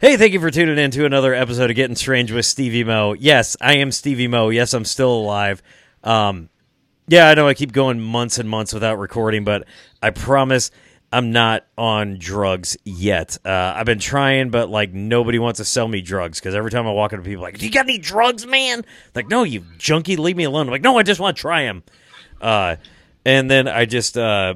Hey, thank you for tuning in to another episode of Getting Strange with Stevie Mo. Yes, I am Stevie Mo. Yes, I'm still alive. Um, yeah, I know I keep going months and months without recording, but I promise I'm not on drugs yet. Uh, I've been trying, but like nobody wants to sell me drugs because every time I walk into people, like, "Do you got any drugs, man?" Like, no, you junkie, leave me alone. I'm like, no, I just want to try them. Uh, and then I just uh,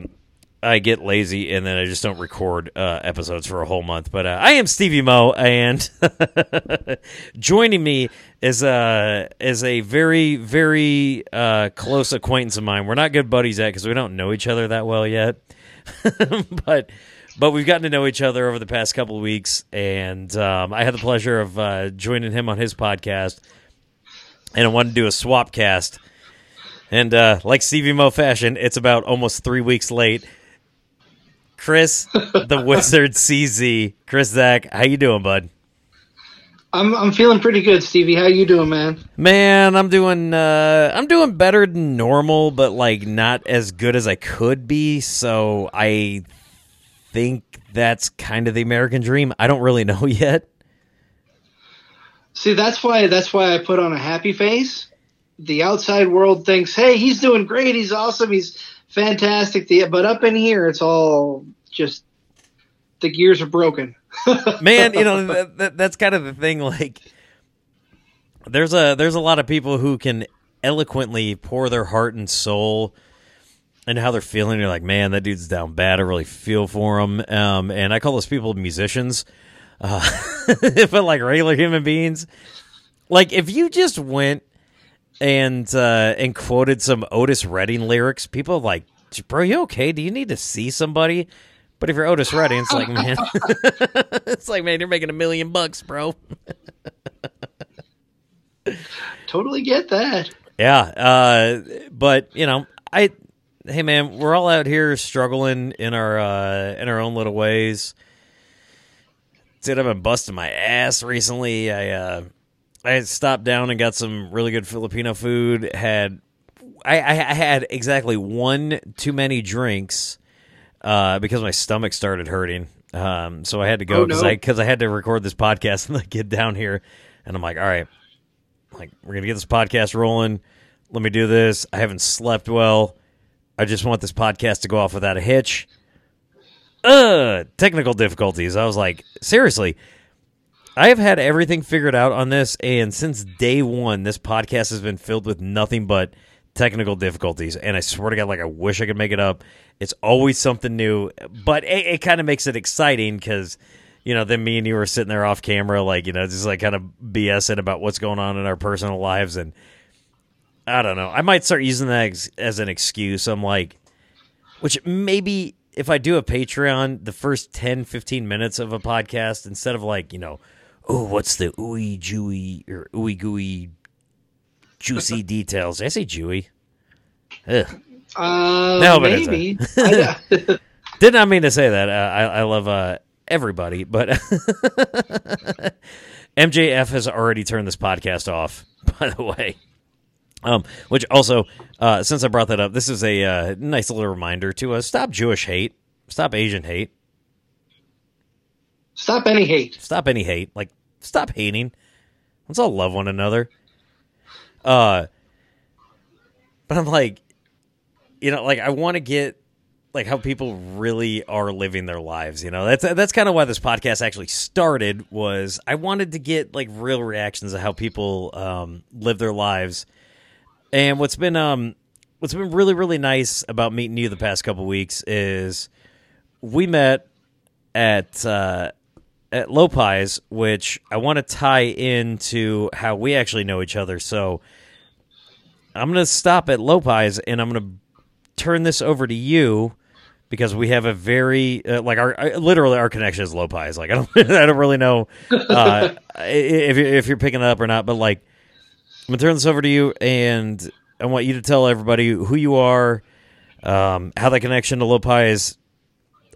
I get lazy and then I just don't record uh, episodes for a whole month. But uh, I am Stevie Mo, and joining me is uh is a very very uh, close acquaintance of mine. We're not good buddies yet because we don't know each other that well yet, but. But we've gotten to know each other over the past couple of weeks, and um, I had the pleasure of uh, joining him on his podcast, and I wanted to do a swap cast. And uh, like Stevie Mo fashion, it's about almost three weeks late. Chris, the Wizard CZ, Chris Zach, how you doing, bud? I'm I'm feeling pretty good, Stevie. How you doing, man? Man, I'm doing uh, I'm doing better than normal, but like not as good as I could be. So I think that's kind of the American dream. I don't really know yet. See, that's why that's why I put on a happy face. The outside world thinks, "Hey, he's doing great. He's awesome. He's fantastic." The, but up in here, it's all just the gears are broken. Man, you know that, that, that's kind of the thing. Like, there's a there's a lot of people who can eloquently pour their heart and soul and how they're feeling. You're like, man, that dude's down bad. I really feel for him. Um, and I call those people musicians, uh, but like regular human beings. Like, if you just went and uh, and quoted some Otis Redding lyrics, people are like, bro, you okay? Do you need to see somebody? But if you're Otis Redding, it's like, man, it's like, man, you're making a million bucks, bro. totally get that. Yeah, uh, but you know, I, hey man, we're all out here struggling in our uh, in our own little ways. Dude, I've been busting my ass recently. I uh, I stopped down and got some really good Filipino food. Had I, I had exactly one too many drinks uh, because my stomach started hurting. Um, so I had to go because oh, no. I because I had to record this podcast and get down here, and I'm like, all right, like we're gonna get this podcast rolling. Let me do this. I haven't slept well. I just want this podcast to go off without a hitch. Uh, technical difficulties. I was like, seriously, I have had everything figured out on this, and since day one, this podcast has been filled with nothing but technical difficulties. And I swear to God, like I wish I could make it up. It's always something new, but it, it kind of makes it exciting because you know, then me and you were sitting there off camera, like, you know, just like kind of BSing about what's going on in our personal lives. And I don't know. I might start using that ex- as an excuse. I'm like, which maybe if I do a Patreon, the first 10, 15 minutes of a podcast, instead of like, you know, oh, what's the ooey jewy or ooey gooey juicy details? I say jewy? Ugh. Uh, no, maybe. Did not mean to say that. Uh, I, I love uh, everybody, but MJF has already turned this podcast off. By the way, um, which also, uh, since I brought that up, this is a uh, nice little reminder to us: stop Jewish hate, stop Asian hate, stop any hate, stop any hate. Like, stop hating. Let's all love one another. Uh, but I'm like, you know, like I want to get like how people really are living their lives. You know, that's that's kind of why this podcast actually started. Was I wanted to get like real reactions of how people um, live their lives. And what's been um what's been really really nice about meeting you the past couple weeks is we met at uh, at Lopiez, which I want to tie into how we actually know each other. So I'm going to stop at Lopiez and I'm going to turn this over to you because we have a very uh, like our uh, literally our connection is Lopiez. Like I don't I don't really know uh, if if you're picking it up or not, but like I'm gonna turn this over to you, and I want you to tell everybody who you are, um, how that connection to Lopiez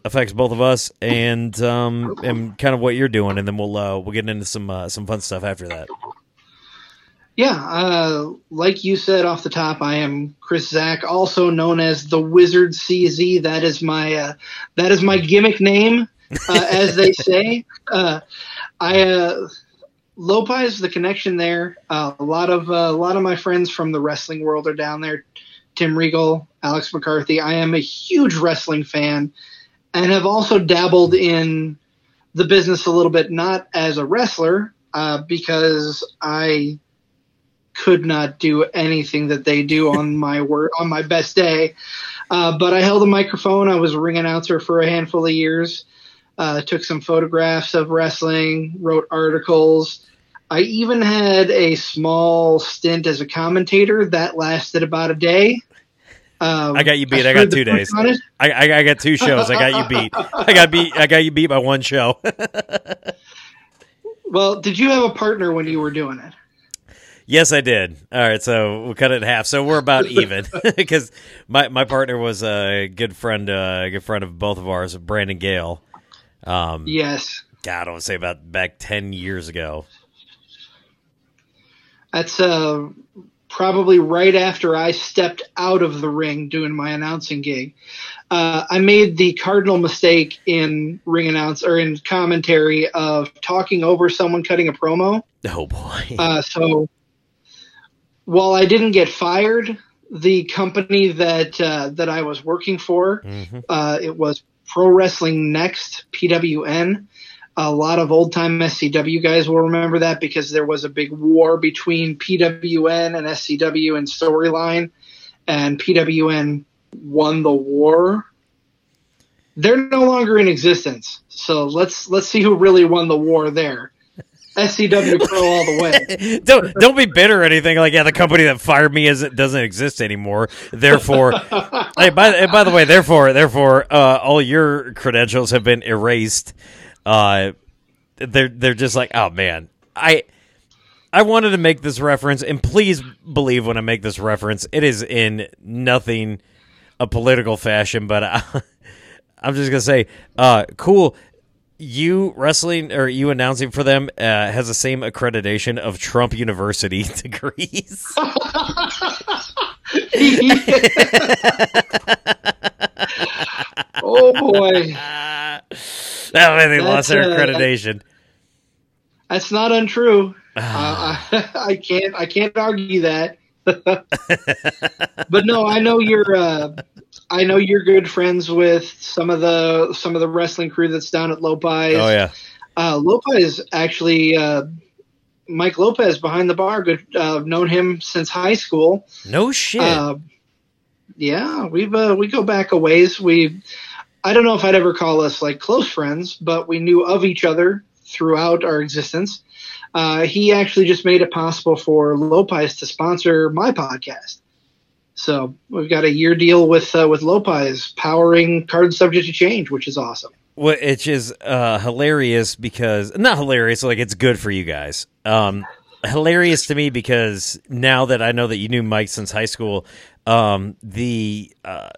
affects both of us, and um, and kind of what you're doing, and then we'll uh, we'll get into some uh, some fun stuff after that. Yeah, uh, like you said off the top, I am Chris Zach, also known as the Wizard CZ. That is my uh, that is my gimmick name, uh, as they say. Uh, I uh, Lopiez, the connection there. Uh, a lot of uh, a lot of my friends from the wrestling world are down there. Tim Regal, Alex McCarthy. I am a huge wrestling fan, and have also dabbled in the business a little bit, not as a wrestler, uh, because I could not do anything that they do on my work on my best day. Uh, but I held a microphone. I was a ring announcer for a handful of years. Uh, took some photographs of wrestling, wrote articles. I even had a small stint as a commentator that lasted about a day. Um, I got you beat. I, got two days. I, I, I got two shows. I got you beat. I got beat. I got you beat by one show. well, did you have a partner when you were doing it? Yes, I did. All right, so we'll cut it in half. So we're about even because my, my partner was a good friend, uh, a good friend of both of ours, Brandon Gale. Um, yes. God, I would say about back ten years ago. That's uh, probably right after I stepped out of the ring doing my announcing gig. Uh, I made the cardinal mistake in ring announce or in commentary of talking over someone cutting a promo. Oh boy! Uh, so while I didn't get fired, the company that uh, that I was working for, mm-hmm. uh, it was Pro Wrestling Next (PWN). A lot of old time SCW guys will remember that because there was a big war between PWN and SCW in storyline, and PWN won the war. They're no longer in existence, so let's let's see who really won the war there. SCW Pro all the way. don't don't be bitter or anything. Like, yeah, the company that fired me isn't doesn't exist anymore. Therefore, hey, by by the way, therefore, therefore, uh, all your credentials have been erased. Uh, they're they're just like, oh man, I. I wanted to make this reference, and please believe when I make this reference, it is in nothing a political fashion, but I, am just gonna say, uh, cool you wrestling or you announcing for them uh, has the same accreditation of Trump University degrees. oh boy! That way they lost their uh, accreditation. That's not untrue. uh, I, I, can't. I can't argue that. but no, I know you're. Uh, I know you're good friends with some of the some of the wrestling crew that's down at Lopiez. Oh yeah, uh, Lopiez actually. Uh, Mike Lopez behind the bar. Good, uh, known him since high school. No shit. Uh, yeah, we've uh, we go back a ways. We, I don't know if I'd ever call us like close friends, but we knew of each other throughout our existence. Uh, he actually just made it possible for Lopiez to sponsor my podcast. So we've got a year deal with uh, with Lopiez powering Card subject to change, which is awesome. Which is uh, hilarious because not hilarious, like it's good for you guys. Um, hilarious to me because now that I know that you knew Mike since high school, um, the uh,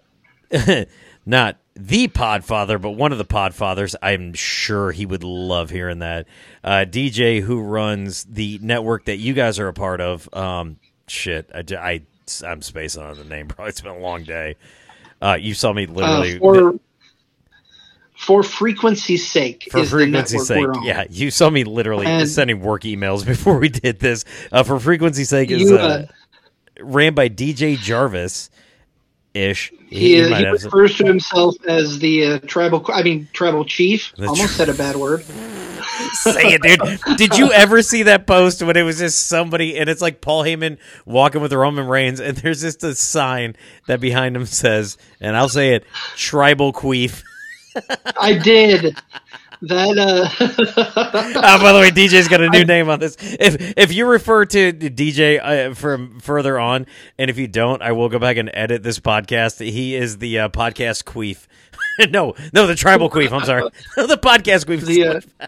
not the Podfather, but one of the Podfathers, I'm sure he would love hearing that. Uh, DJ, who runs the network that you guys are a part of, um, shit, I, I I'm spacing on the name, bro. It's been a long day. Uh, you saw me literally. Uh, for, for frequency's sake. For frequency's sake, yeah. You saw me literally and sending work emails before we did this. Uh, for frequency's sake is uh, uh, ran by DJ Jarvis ish. He, he, he refers to himself as the uh, tribal. I mean, tribal chief. The Almost tri- said a bad word. Say it, dude. Did you ever see that post when it was just somebody and it's like Paul Heyman walking with Roman Reigns and there's just a sign that behind him says, and I'll say it, tribal queef. I did. That uh oh, by the way, DJ's got a new I, name on this. If if you refer to DJ uh, from further on, and if you don't, I will go back and edit this podcast. He is the uh, podcast queef. no, no, the tribal queef. I'm sorry, the podcast queef. The, uh,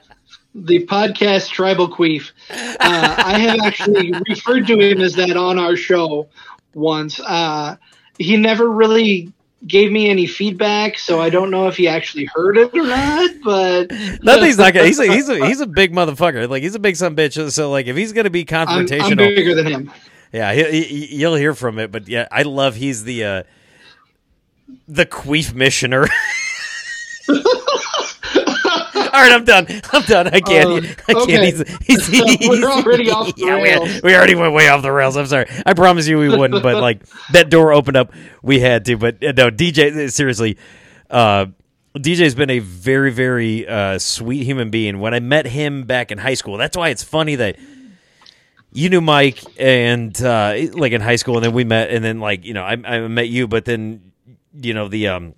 the podcast tribal queef. Uh, I have actually referred to him as that on our show once. Uh, he never really gave me any feedback, so I don't know if he actually heard it or not. But nothing's not. He's a, he's a he's a big motherfucker. Like he's a big son bitch. So like if he's gonna be confrontational, I'm, I'm bigger than him. Yeah, he, he, you'll hear from it. But yeah, I love he's the uh, the queef missioner. right, I'm done. I'm done. I can't. Uh, I can't. okay. He's, he's, he's, We're already off the yeah, we- rails. We, already went way off the rails. I'm sorry. I promise you we wouldn't, but like that door opened up, we had to. But uh, no, DJ. Seriously, uh, DJ's been a very, very uh, sweet human being. When I met him back in high school, that's why it's funny that you knew Mike and uh, like in high school, and then we met, and then like you know I, I met you, but then you know the um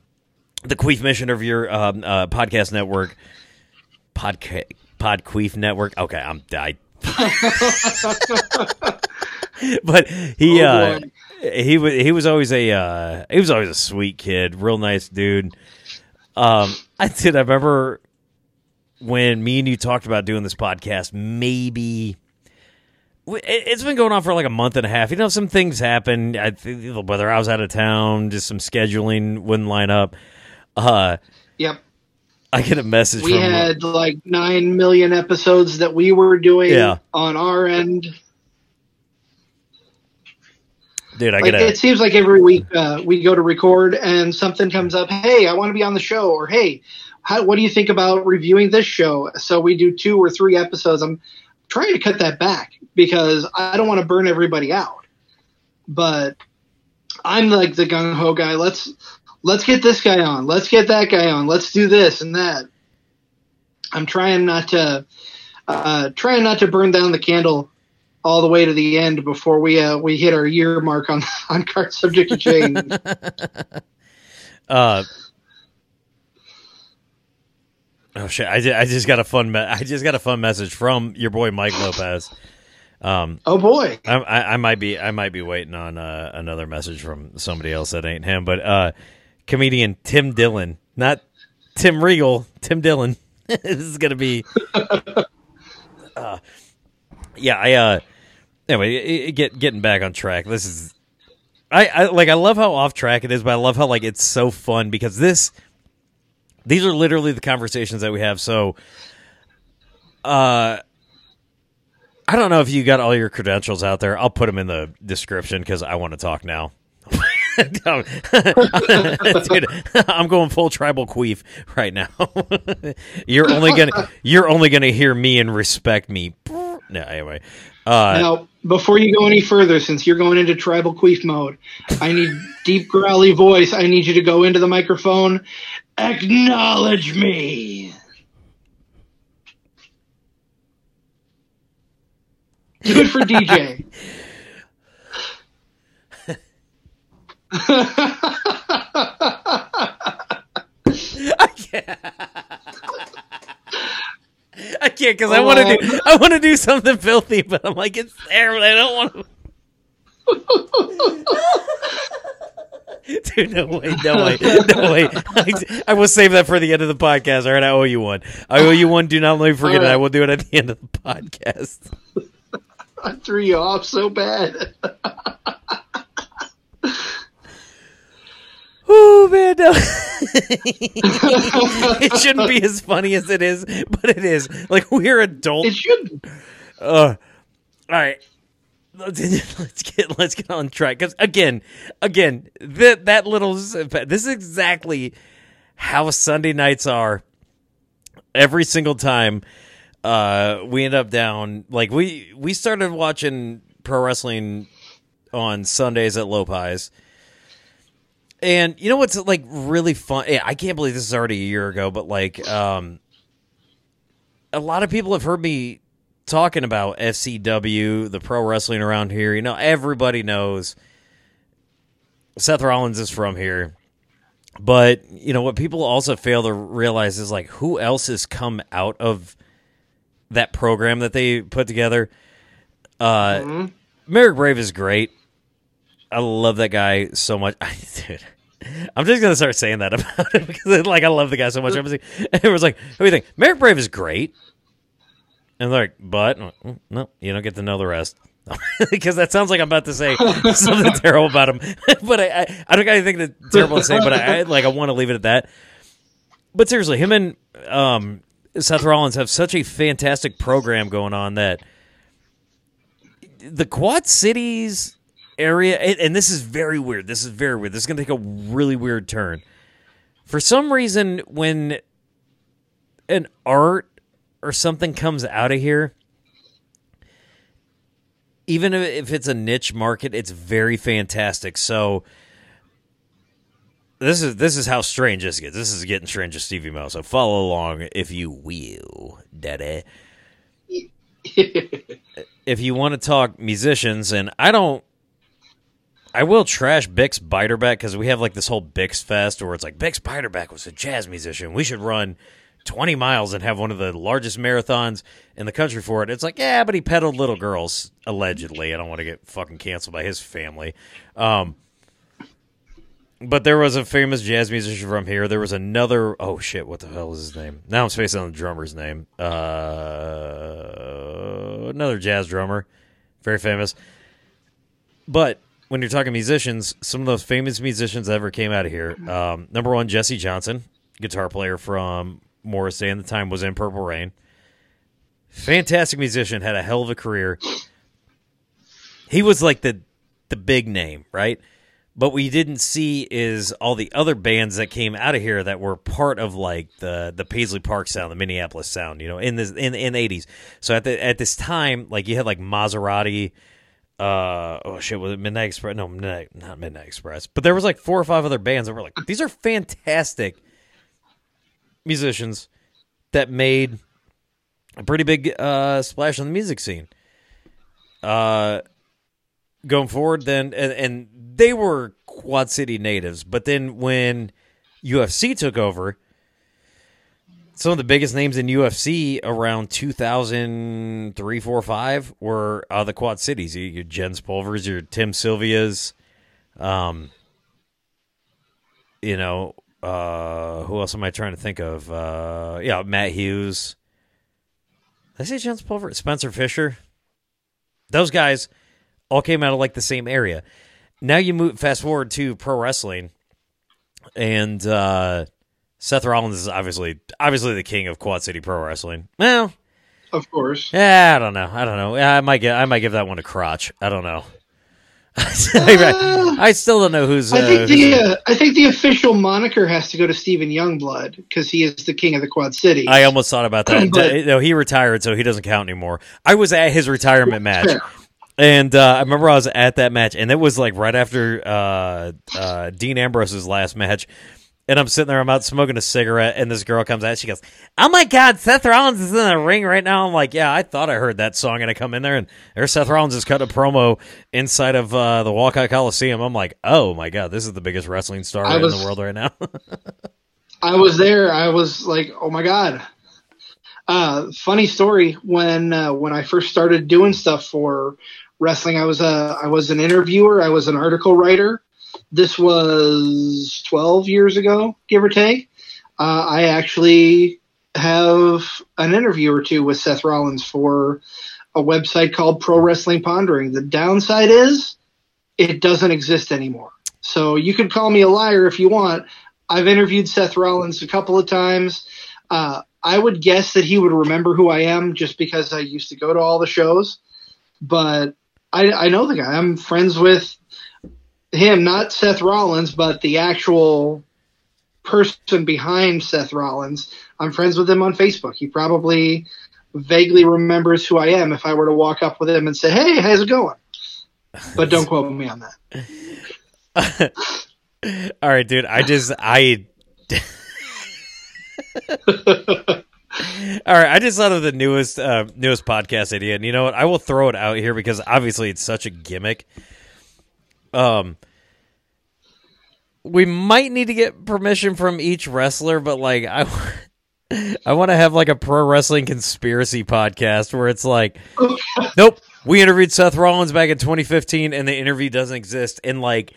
the Queef mission of your um, uh, podcast network, podca- Podqueef network. Okay, I'm I. but he Oh, uh, he was he was always a uh, he was always a sweet kid, real nice dude. Um, I did. I remember when me and you talked about doing this podcast. Maybe it- it's been going on for like a month and a half. You know, some things happen. I whether I was out of town, just some scheduling wouldn't line up. Uh, Yep. I get a message We had like nine million episodes that we were doing Yeah. on our end. dude. I Like get a it seems like every week uh, we go to record and something comes up. Hey, I want to be on the show, or hey, how, what do you think about reviewing this show? So we do two or three episodes. I'm trying to cut that back because I don't want to burn everybody out. But I'm like the gung ho guy. Let's let's get this guy on. Let's get that guy on. Let's do this and that. I'm trying not to uh, trying not to burn down the candle all the way to the end before we uh, we hit our year mark on on card subject to change. uh. Oh shit! I just, I just got a fun me- I just got a fun message from your boy Mike Lopez. Um, oh boy, I, I, I might be I might be waiting on uh, another message from somebody else that ain't him, but uh, comedian Tim Dillon, not Tim Regal, Tim Dillon. this is gonna be. Uh, yeah, I. Uh, anyway, get getting back on track. This is. I, I like I love how off track it is, but I love how like it's so fun because this these are literally the conversations that we have. So uh I don't know if you got all your credentials out there. I'll put them in the description because I want to talk now. Dude, I'm going full tribal queef right now. you're only gonna you're only gonna hear me and respect me. No, anyway. Uh, now before you go any further, since you're going into tribal queef mode, I need deep growly voice. I need you to go into the microphone. Acknowledge me. Do it for DJ. I can't. I can't because I want to do I want to do something filthy, but I'm like it's there, but I don't want to. Dude, no way, no way, no way. I, I will save that for the end of the podcast. All right, I owe you one. I owe you one. Do not let me forget All it. I will do it at the end of the podcast. I threw you off so bad. Oh man, no. it shouldn't be as funny as it is, but it is. Like we're adults. It should. Uh, all right. Let's, let's get let's get on track because again, again that that little this is exactly how Sunday nights are. Every single time, uh, we end up down like we we started watching pro wrestling on Sundays at Lopiez. And you know what's like really fun? Yeah, I can't believe this is already a year ago, but like, um, a lot of people have heard me talking about FCW, the pro wrestling around here. You know, everybody knows Seth Rollins is from here. But, you know, what people also fail to realize is like who else has come out of that program that they put together. Uh Mhm. Marek Brave is great. I love that guy so much. I dude, I'm just gonna start saying that about him because like I love the guy so much. I was like, everyone's like, "What do you think?" Marek Brave is great, and they're like, "But like, "Mm, no, you don't get to know the rest." because that sounds like I'm about to say something terrible about him, but I, I, I don't got anything to, terrible to say. But I, I like I want to leave it at that. But seriously, him and um, Seth Rollins have such a fantastic program going on that the Quad Cities area, and, this is very weird. This is very weird. This is going to take a really weird turn. For some reason, when an art or something comes out of here, even if it's a niche market, it's very fantastic. So this is this is how strange this gets. This is getting strange as Stevie Mo. So follow along if you will, daddy. if you want to talk musicians, and I don't, I will trash Bix Beiderbecke because we have like this whole Bix fest where it's like Bix Beiderbecke was a jazz musician. We should run 20 miles and have one of the largest marathons in the country for it. It's like, yeah, but he peddled little girls, allegedly. I don't want to get fucking canceled by his family. Um, but there was a famous jazz musician from here. There was another. Oh shit! What the hell is his name? Now I'm spacing on the drummer's name. Uh, another jazz drummer, very famous. But when you're talking musicians, some of those famous musicians that ever came out of here. Um, number one, Jesse Johnson, guitar player from Morris Day, and the time was in Purple Rain. Fantastic musician, had a hell of a career. He was like the the big name, right? But what you didn't see is all the other bands that came out of here that were part of like the the Paisley Park sound, the Minneapolis sound, you know, in this in in the eighties. So at the at this time, like you had like Maserati, uh oh shit, was it Midnight Express? No, Midnight, not Midnight Express. But there was like four or five other bands that were like, these are fantastic musicians that made a pretty big uh splash on the music scene. Uh going forward then and, and they were Quad City natives, but then when UFC took over, some of the biggest names in UFC around 2003, 4, 5 were uh, the Quad Cities. Your, your Jens Pulvers, your Tim Sylvias, um, you know, uh, who else am I trying to think of? Uh, yeah, Matt Hughes. Did I say Jens Pulver? Spencer Fisher. Those guys all came out of like the same area. Now you move fast forward to pro wrestling, and uh, Seth Rollins is obviously obviously the king of Quad City Pro Wrestling. Well, of course. Yeah, I don't know. I don't know. I might get. I might give that one a crotch. I don't know. I still don't know who's. I think uh, the uh, I think the official moniker has to go to Stephen Youngblood because he is the king of the Quad City. I almost thought about that. But- no, he retired, so he doesn't count anymore. I was at his retirement match. Fair. And uh, I remember I was at that match, and it was like right after uh, uh, Dean Ambrose's last match. And I'm sitting there, I'm out smoking a cigarette, and this girl comes out. She goes, "Oh my God, Seth Rollins is in the ring right now." I'm like, "Yeah, I thought I heard that song." And I come in there, and there's Seth Rollins just cut a promo inside of uh, the Walcott Coliseum. I'm like, "Oh my God, this is the biggest wrestling star I in the world right now." I was there. I was like, oh my god. Uh, funny story when uh, when I first started doing stuff for wrestling, I was a I was an interviewer. I was an article writer. This was 12 years ago, give or take. Uh, I actually have an interview or two with Seth Rollins for a website called Pro Wrestling Pondering. The downside is it doesn't exist anymore. So you can call me a liar if you want. I've interviewed Seth Rollins a couple of times. Uh, I would guess that he would remember who I am just because I used to go to all the shows. But I, I know the guy. I'm friends with him, not Seth Rollins, but the actual person behind Seth Rollins. I'm friends with him on Facebook. He probably vaguely remembers who I am if I were to walk up with him and say, "Hey, how's it going?" But don't quote me on that. All right, dude. I just I. All right, I just thought of the newest uh, newest podcast idea, and you know what? I will throw it out here because obviously it's such a gimmick. Um, we might need to get permission from each wrestler, but like I, I want to have like a pro wrestling conspiracy podcast where it's like, nope, we interviewed Seth Rollins back in 2015, and the interview doesn't exist, and like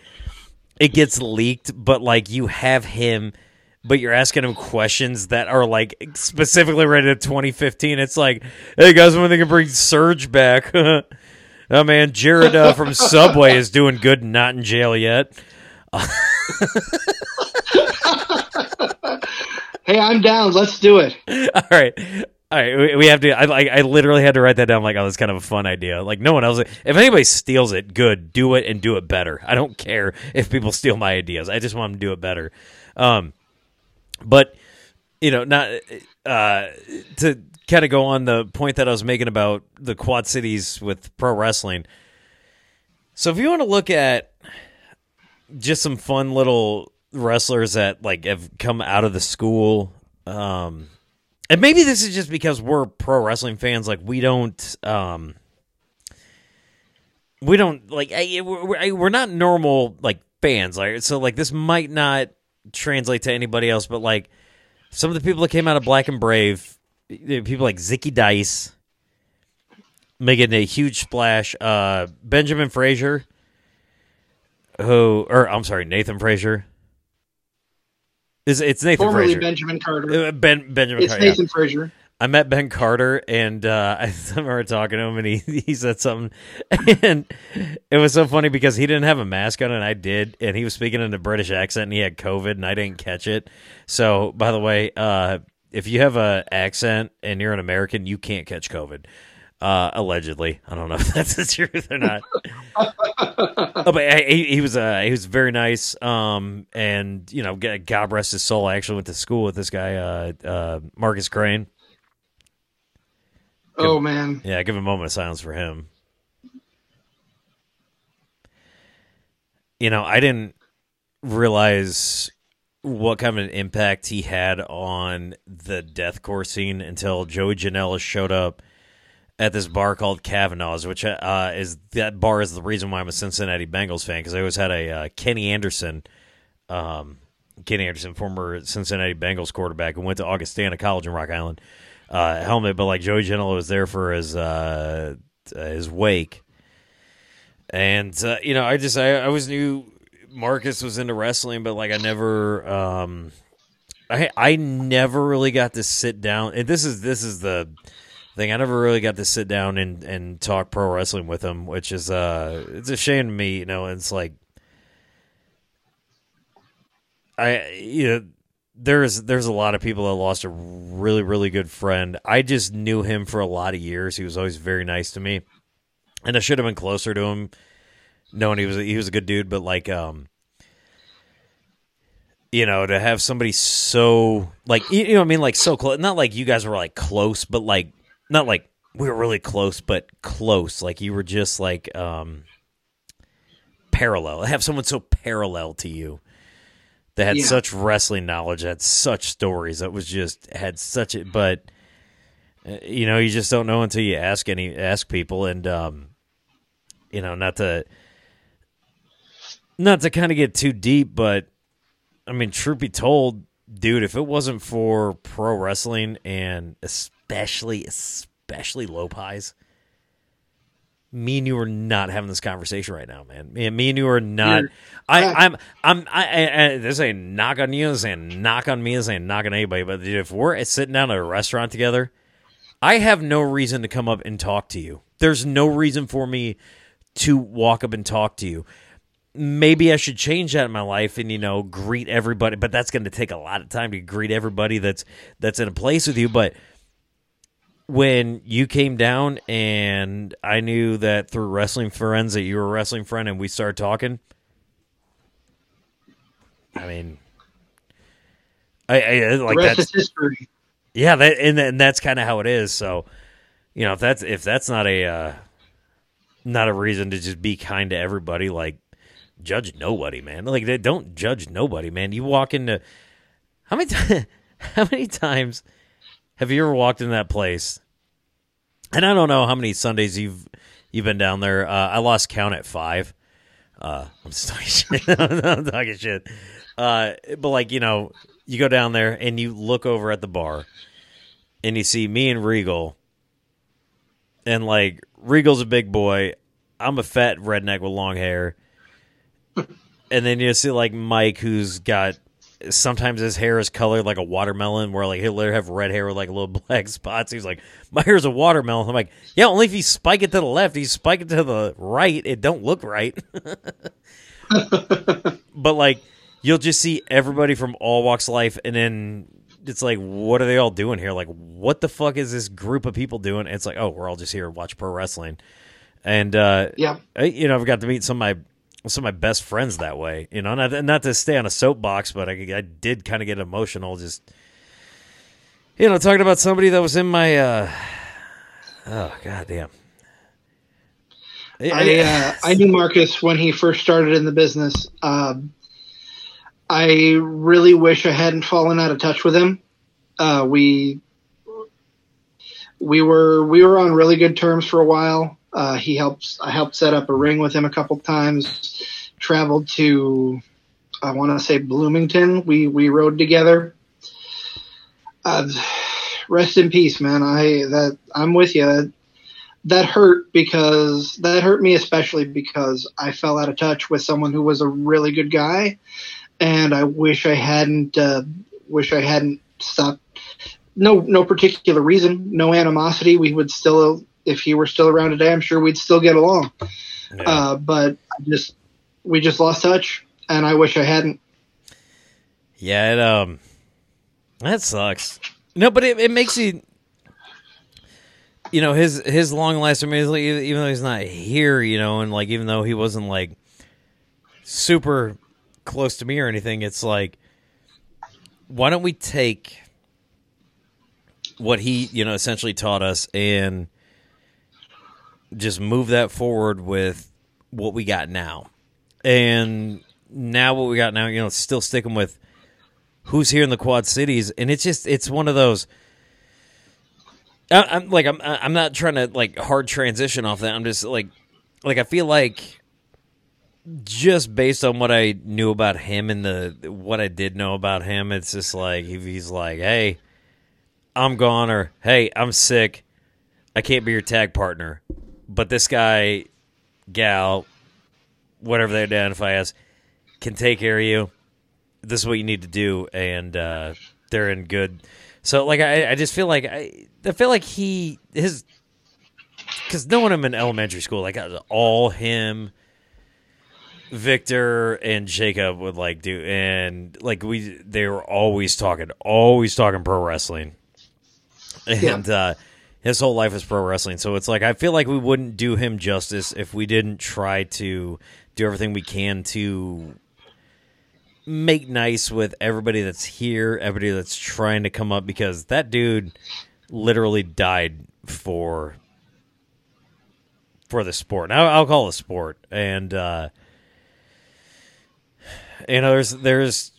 it gets leaked, but like you have him, but you're asking him questions that are like specifically rated to 2015. It's like, hey guys, when they can bring Surge back? oh man, Jared uh, from Subway is doing good, and not in jail yet. Hey, I'm down. Let's do it. All right. All right, we- have to. I. I literally had to write that down. Like, oh, that's kind of a fun idea. Like, no one else. If anybody steals it, good. Do it and do it better. I don't care if people steal my ideas. I just want them to do it better. Um, but you know, not. uh, to kind of go on the point that I was making about the Quad Cities with pro wrestling. So if you want to look at just some fun little wrestlers that like have come out of the school, um, and maybe this is just because we're pro wrestling fans, like we don't, um, we don't like we're, not normal like fans, like so like this might not translate to anybody else, but like some of the people that came out of Black and Brave, people like Zicky Dice, making a huge splash. Uh, Benjamin Frazer, who, or I'm sorry, Nathan Frazer. Is it's Nathan Formerly Frazer? Benjamin Carter. Uh, ben Benjamin. It's Carter, yeah. Nathan Frazier. I met Ben Carter and uh, I remember talking to him and he, he said something and it was so funny because he didn't have a mask on and I did and he was speaking in a British accent and he had COVID and I didn't catch it. So by the way, uh, if you have a accent and you're an American, you can't catch COVID. Uh, allegedly, I don't know if that's the truth or not. oh, but he, he was uh, he was very nice. Um, and you know, God rest his soul. I actually went to school with this guy, uh, uh, Marcus Crane. Oh man, Yeah, give a moment of silence for him. You know, I didn't realize what kind of an impact he had on the deathcore scene until Joey Janela showed up at this bar called Kavanaugh's, which uh, is that bar is the reason why I'm a Cincinnati Bengals fan because I always had a uh, Kenny Anderson, um, Kenny Anderson, former Cincinnati Bengals quarterback, who went to Augustana College in Rock Island uh, helmet, but like Joey Janela was there for his uh, his wake, and uh, you know, I just I, I always knew Marcus was into wrestling, but like I never, um, I I never really got to sit down. And this is this is the thing. I never really got to sit down and and talk pro wrestling with him, which is uh, it's a shame to me. You know, it's like. I you know there's there's a lot of people that lost a really really good friend. I just knew him for a lot of years. He was always very nice to me, and I should have been closer to him, knowing he was he was a good dude. But like, um, you know, to have somebody so like you know what I mean, like so close. Not like you guys were like close, but like not like we were really close, but close. Like you were just like um parallel. Have someone so parallel to you that had Yeah. such wrestling knowledge, had such stories that was just had such a but uh, you know you just don't know until you ask any ask people and um you know not to not to kind of get too deep but I mean truth be told dude if it wasn't for pro wrestling and especially especially Lopiez me and you are not having this conversation right now, man. Me, and you are not. You're- I, I- I'm. I'm. I, I, I. This ain't knock on you. This ain't knock on me. This ain't knock on anybody. But dude, if we're sitting down at a restaurant together, I have no reason to come up and talk to you. There's no reason for me to walk up and talk to you. Maybe I should change that in my life and you know greet everybody, but that's going to take a lot of time to greet everybody that's that's in a place with you. But when you came down and I knew that through wrestling friends that you were a wrestling friend and we started talking. I mean, I, I like that's history. yeah, that and, and that's kind of how it is. So, you know, if that's if that's not a uh, not a reason to just be kind to everybody, like judge nobody, man. Like they don't judge nobody, man. You walk into how many ti- how many times have you ever walked in that place? And I don't know how many Sundays you've you've been down there. Uh, I lost count at five. Uh, I'm just talking shit. I'm talking shit. Uh, but like you know, you go down there and you look over at the bar, and you see me and Regal, and like Regal's a big boy. I'm a fat redneck with long hair, and then you see like Mike, who's got sometimes his hair is colored like a watermelon, where like he'll literally have red hair with like little black spots. He's like, my hair's a watermelon. I'm like, yeah, only if you spike it to the left. If you spike it to the right, it don't look right. but like, you'll just see everybody from all walks of life, and then it's like, what are they all doing here? Like, what the fuck is this group of people doing? It's like, oh, we're all just here to watch pro wrestling, and uh, Yeah. You know, I've got to meet some of my some of my best friends that way. You know, not not to stay on a soapbox, but I, I did kind of get emotional just you know, talking about somebody that was in my. uh Oh goddamn! I uh, I knew Marcus when he first started in the business. Um, I really wish I hadn't fallen out of touch with him. Uh, we we were we were on really good terms for a while. Uh, he helped I helped set up a ring with him a couple times. Traveled to I want to say Bloomington. We we rode together. Uh, rest in peace, man. I that I'm with you. That hurt because that hurt me especially because I fell out of touch with someone who was a really good guy, and I wish I hadn't. Uh, wish I hadn't stopped. No, no particular reason, no animosity. We would still, if he were still around today, I'm sure we'd still get along. Yeah. Uh, but just we just lost touch, and I wish I hadn't. Yeah, it, um, that sucks. No, but it, it makes you. You know his his long lasting. I mean, even though he's not here, you know, and like even though he wasn't like super close to me or anything, it's like, why don't we take what he you know essentially taught us and just move that forward with what we got now, and now what we got now, you know, still sticking with who's here in the Quad Cities, and it's just it's one of those. I, am like I'm I'm not trying to like hard transition off that. I'm just like like I feel like just based on what I knew about him and the what I did know about him, it's just like he's like, "Hey, I'm gone," or "Hey, I'm sick, I can't be your tag partner," but this guy, gal, whatever they identify as, can take care of you this is what you need to do, and uh, they're in good. So like I, I just feel like I, I feel like he his because knowing him in elementary school, like all him, Victor and Jacob would like do, and like we they were always talking, always talking pro wrestling, and yeah. uh, his whole life is pro wrestling. So it's like I feel like we wouldn't do him justice if we didn't try to do everything we can to make nice with everybody that's here, everybody that's trying to come up because that dude literally died for for the sport. Now I'll call it a sport, and uh, you know, there's there's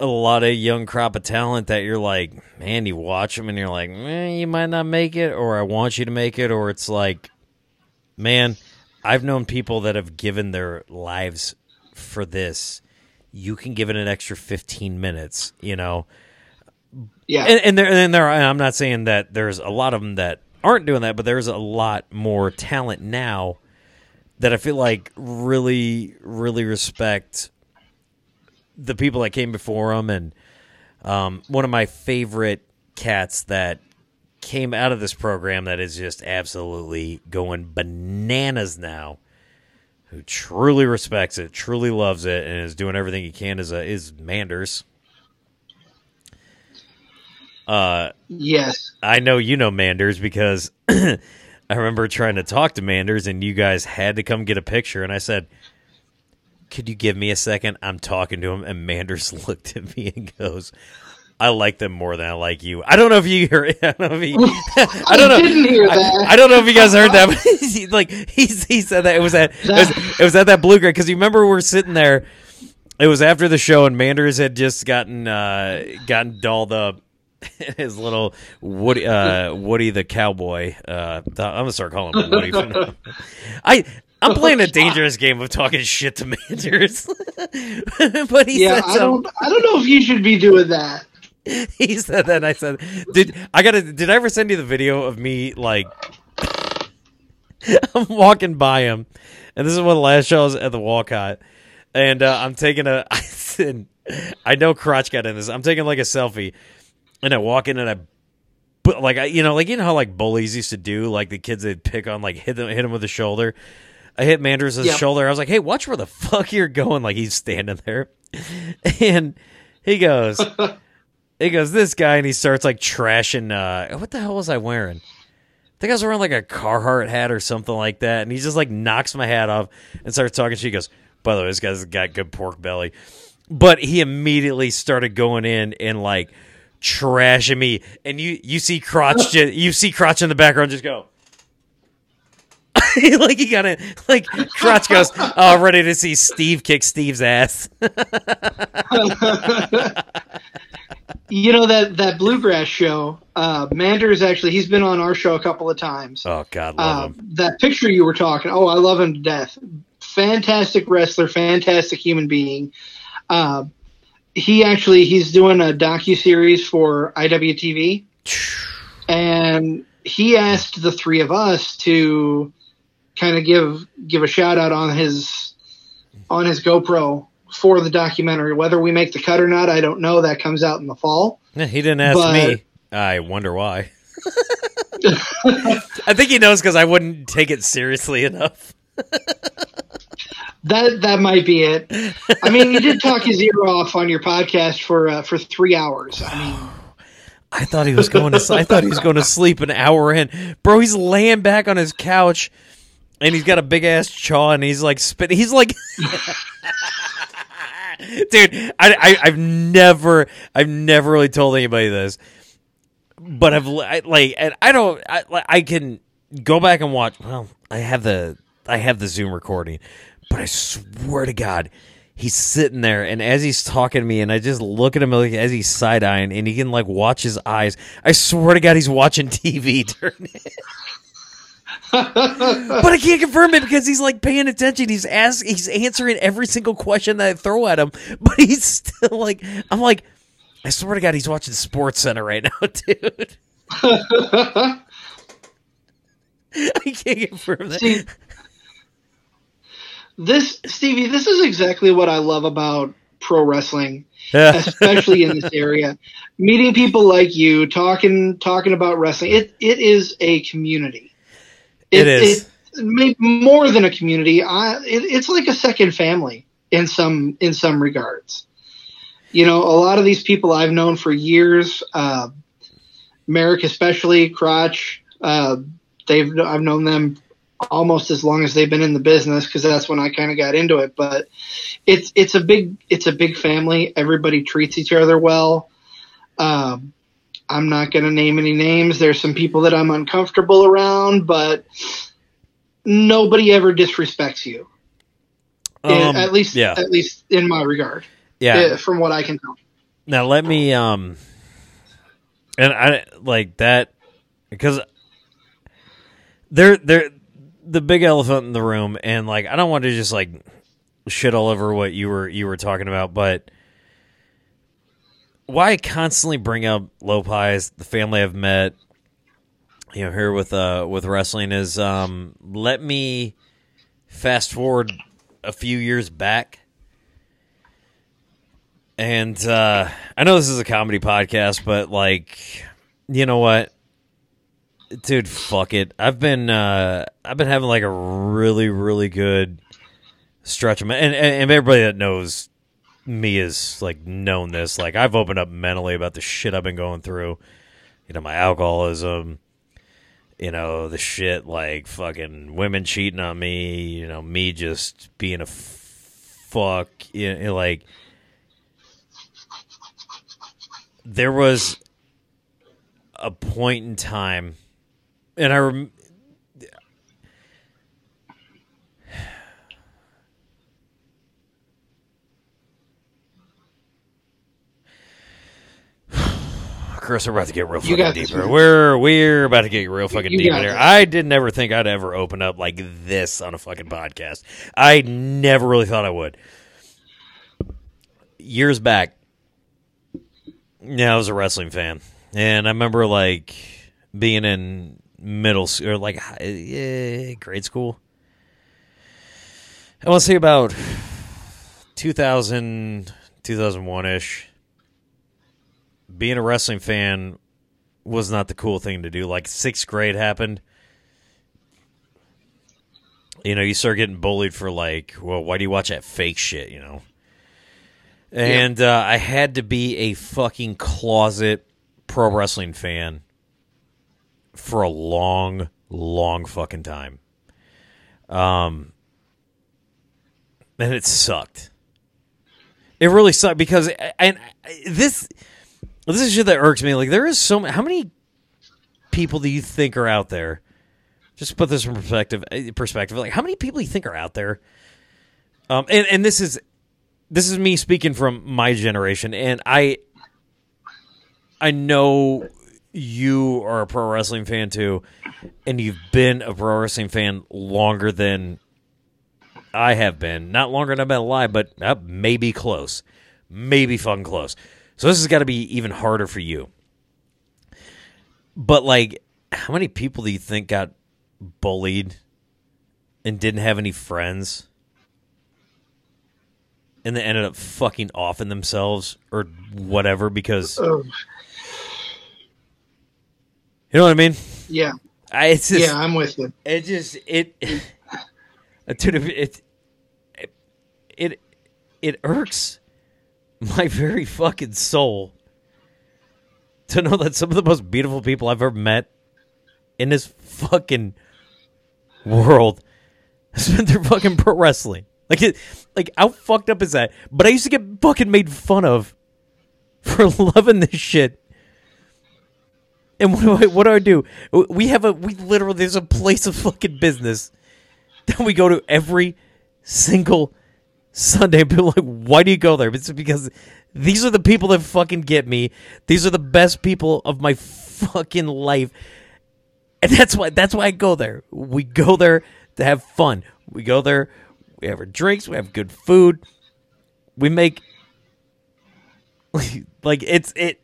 a lot of young crop of talent that you're like, man, you watch them and you're like, eh, you might not make it, or I want you to make it, or it's like, man, I've known people that have given their lives for this you can give it an extra 15 minutes, you know. Yeah. And, and there and there I'm not saying that there's a lot of them that aren't doing that, but there's a lot more talent now that I feel like really really respect the people that came before him, and um, one of my favorite cats that came out of this program that is just absolutely going bananas now who truly respects it, truly loves it, and is doing everything he can is a, is Manders. Uh, yes, I know you know Manders because I remember trying to talk to Manders, and you guys had to come get a picture, and I said, "Could you give me a second? I'm talking to him." And Manders looked at me and goes, I like them more than I like you. I don't know if you hear. I don't know if he. I don't know. Hear that. I, I, don't know if you guys heard that. But he, like he he said that it was at it was, it was at that blue grade because you remember we are sitting there. It was after the show and Manders had just gotten uh, gotten dolled up. His little Woody, uh, Woody the cowboy. Uh, I'm gonna start calling him Woody. I I'm playing a dangerous game of talking shit to Manders. but he yeah, I don't. I don't know if you should be doing that. he said that. and I said, "Did I got to? Did I ever send you the video of me like I'm walking by him, and this is one of the last shows at the Walcott, and uh, I'm taking a. I said, I know Crotch got in this. I'm taking like a selfie, and I walk in and I. But like I, you know, like you know how like bullies used to do, like the kids they'd pick on, like hit them, hit him with the shoulder. I hit Manders' yep. shoulder. I was like, "Hey, watch where the fuck you're going!" Like he's standing there, and he goes, he goes, this guy, and he starts like trashing. Uh, what the hell was I wearing? I think I was wearing like a Carhartt hat or something like that. And he just like knocks my hat off and starts talking. She goes, by the way, this guy's got good pork belly. But he immediately started going in and like trashing me, and you you see crotch you see crotch in the background just go. like you gotta like crotch goes oh ready to see steve kick steve's ass You know that that bluegrass show. Uh, Manders actually, he's been on our show a couple of times. oh god love Uh, him that picture you were talking. Oh, I love him to death. Fantastic wrestler, fantastic human being. Uh, he actually he's doing a docu series for IWTV, and he asked the three of us to kind of give give a shout out on his on his GoPro for the documentary. Whether we make the cut or not, I don't know. That comes out in the fall. Yeah, he didn't ask but- me i wonder why i think he knows because i wouldn't take it seriously enough That that might be it. I mean, you did talk his ear off on your podcast for uh, for three hours. I mean, I thought he was going to. I thought he was going to sleep an hour in, bro. He's laying back on his couch, and he's got a big ass jaw, and he's like spitting. He's like, dude. I, I I've never I've never really told anybody this, but I've I, like and I don't I I can go back and watch. Well, I have the I have the Zoom recording, but I swear to God. He's sitting there, and as he's talking to me, and I just look at him like as he's side eyeing, and he can like watch his eyes. I swear to God, he's watching TV during it. But I can't confirm it because he's like paying attention. He's ask, he's answering every single question that I throw at him, but he's still like, I'm like, I swear to God, he's watching Sports Center right now, dude. I can't confirm that. See, this Stevie, this is exactly what I love about pro wrestling, especially in this area. Meeting people like you, talking talking about wrestling. It it is a community. It is. It, more than a community. I, it, it's like a second family in some in some regards. You know, a lot of these people I've known for years. Uh, Marek, especially Crotch. Uh, they've I've known them almost as long as they've been in the business because that's when I kind of got into it. But it's it's a big it's a big family. Everybody treats each other well. Um, I'm not going to name any names. There's some people that I'm uncomfortable around, but nobody ever disrespects you. Um, at least yeah, at least in my regard. yeah. uh, from what I can tell. Now let me um and I like that because they're they're the big elephant in the room and like I don't want to just like shit all over what you were you were talking about, but why I constantly bring up Lopiez, the family I've met, you know, here with uh with wrestling is um let me fast forward a few years back. And uh I know this is a comedy podcast, but like you know what? Dude, fuck it. I've been uh I've been having like a really, really good stretch of my and, and, and everybody that knows me has like known this. Like I've opened up mentally about the shit I've been going through. You know, my alcoholism, you know, the shit like fucking women cheating on me, you know, me just being a fuck, you know, like there was a point in time and I rem- Chris, we're about to get real You fucking deeper. We're we're about to get real fucking You deep in here. I did never think I'd ever open up like this on a fucking podcast. I never really thought I would. Years back, yeah, I was a wrestling fan, and I remember like being in middle school or like eh, grade school. I want to say about 2000, 2001 ish. Being a wrestling fan was not the cool thing to do. Like sixth grade happened. You know, you start getting bullied for like, well, why do you watch that fake shit? You know, and uh, I had to be a fucking closet pro wrestling fan for a long, long fucking time. Um, and it sucked. It really sucked because and this this is shit that irks me. Like there is so many. How many people do you think are out there? Just put this from perspective. eh, Perspective. Like how many people do you think are out there? Um, and and this is this is me speaking from my generation, and I I know you are a pro wrestling fan too, and you've been a pro wrestling fan longer than I have been. Not longer than I've been alive, but uh, maybe close, maybe fucking close. So this has got to be even harder for you. But like, how many people do you think got bullied and didn't have any friends? And they ended up fucking offing themselves or whatever because Oh, you know what I mean. yeah, I, it's just, yeah, I'm with you. it just it dude, it it it it irks my very fucking soul to know that some of the most beautiful people I've ever met in this fucking world has been through fucking pro wrestling. Like it, like how fucked up is that? But I used to get fucking made fun of for loving this shit. And what do I what do I do? We have a we literally there's a place of fucking business that we go to every single Sunday. People like, why do you go there? It's because these are the people that fucking get me. These are the best people of my fucking life. And that's why that's why I go there. We go there to have fun. We go there, we have our drinks, we have good food. We make like it's it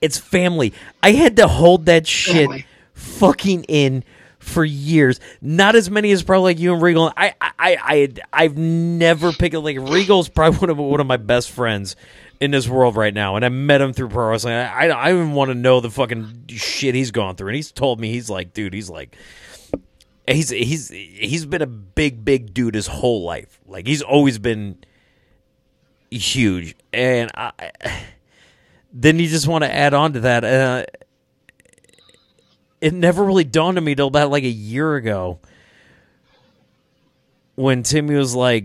it's family. I had to hold that shit Family. fucking in for years. Not as many as probably like you and Regal. I I I I've never picked like Regal's probably one of one of my best friends in this world right now, and I met him through pro wrestling. I I, even want to know the fucking shit he's gone through, and he's told me he's like, dude, he's like. He's he's he's been a big big dude his whole life. Like he's always been huge, and I, then you just want to add on to that. Uh, it never really dawned on me till about like a year ago when Timmy was like,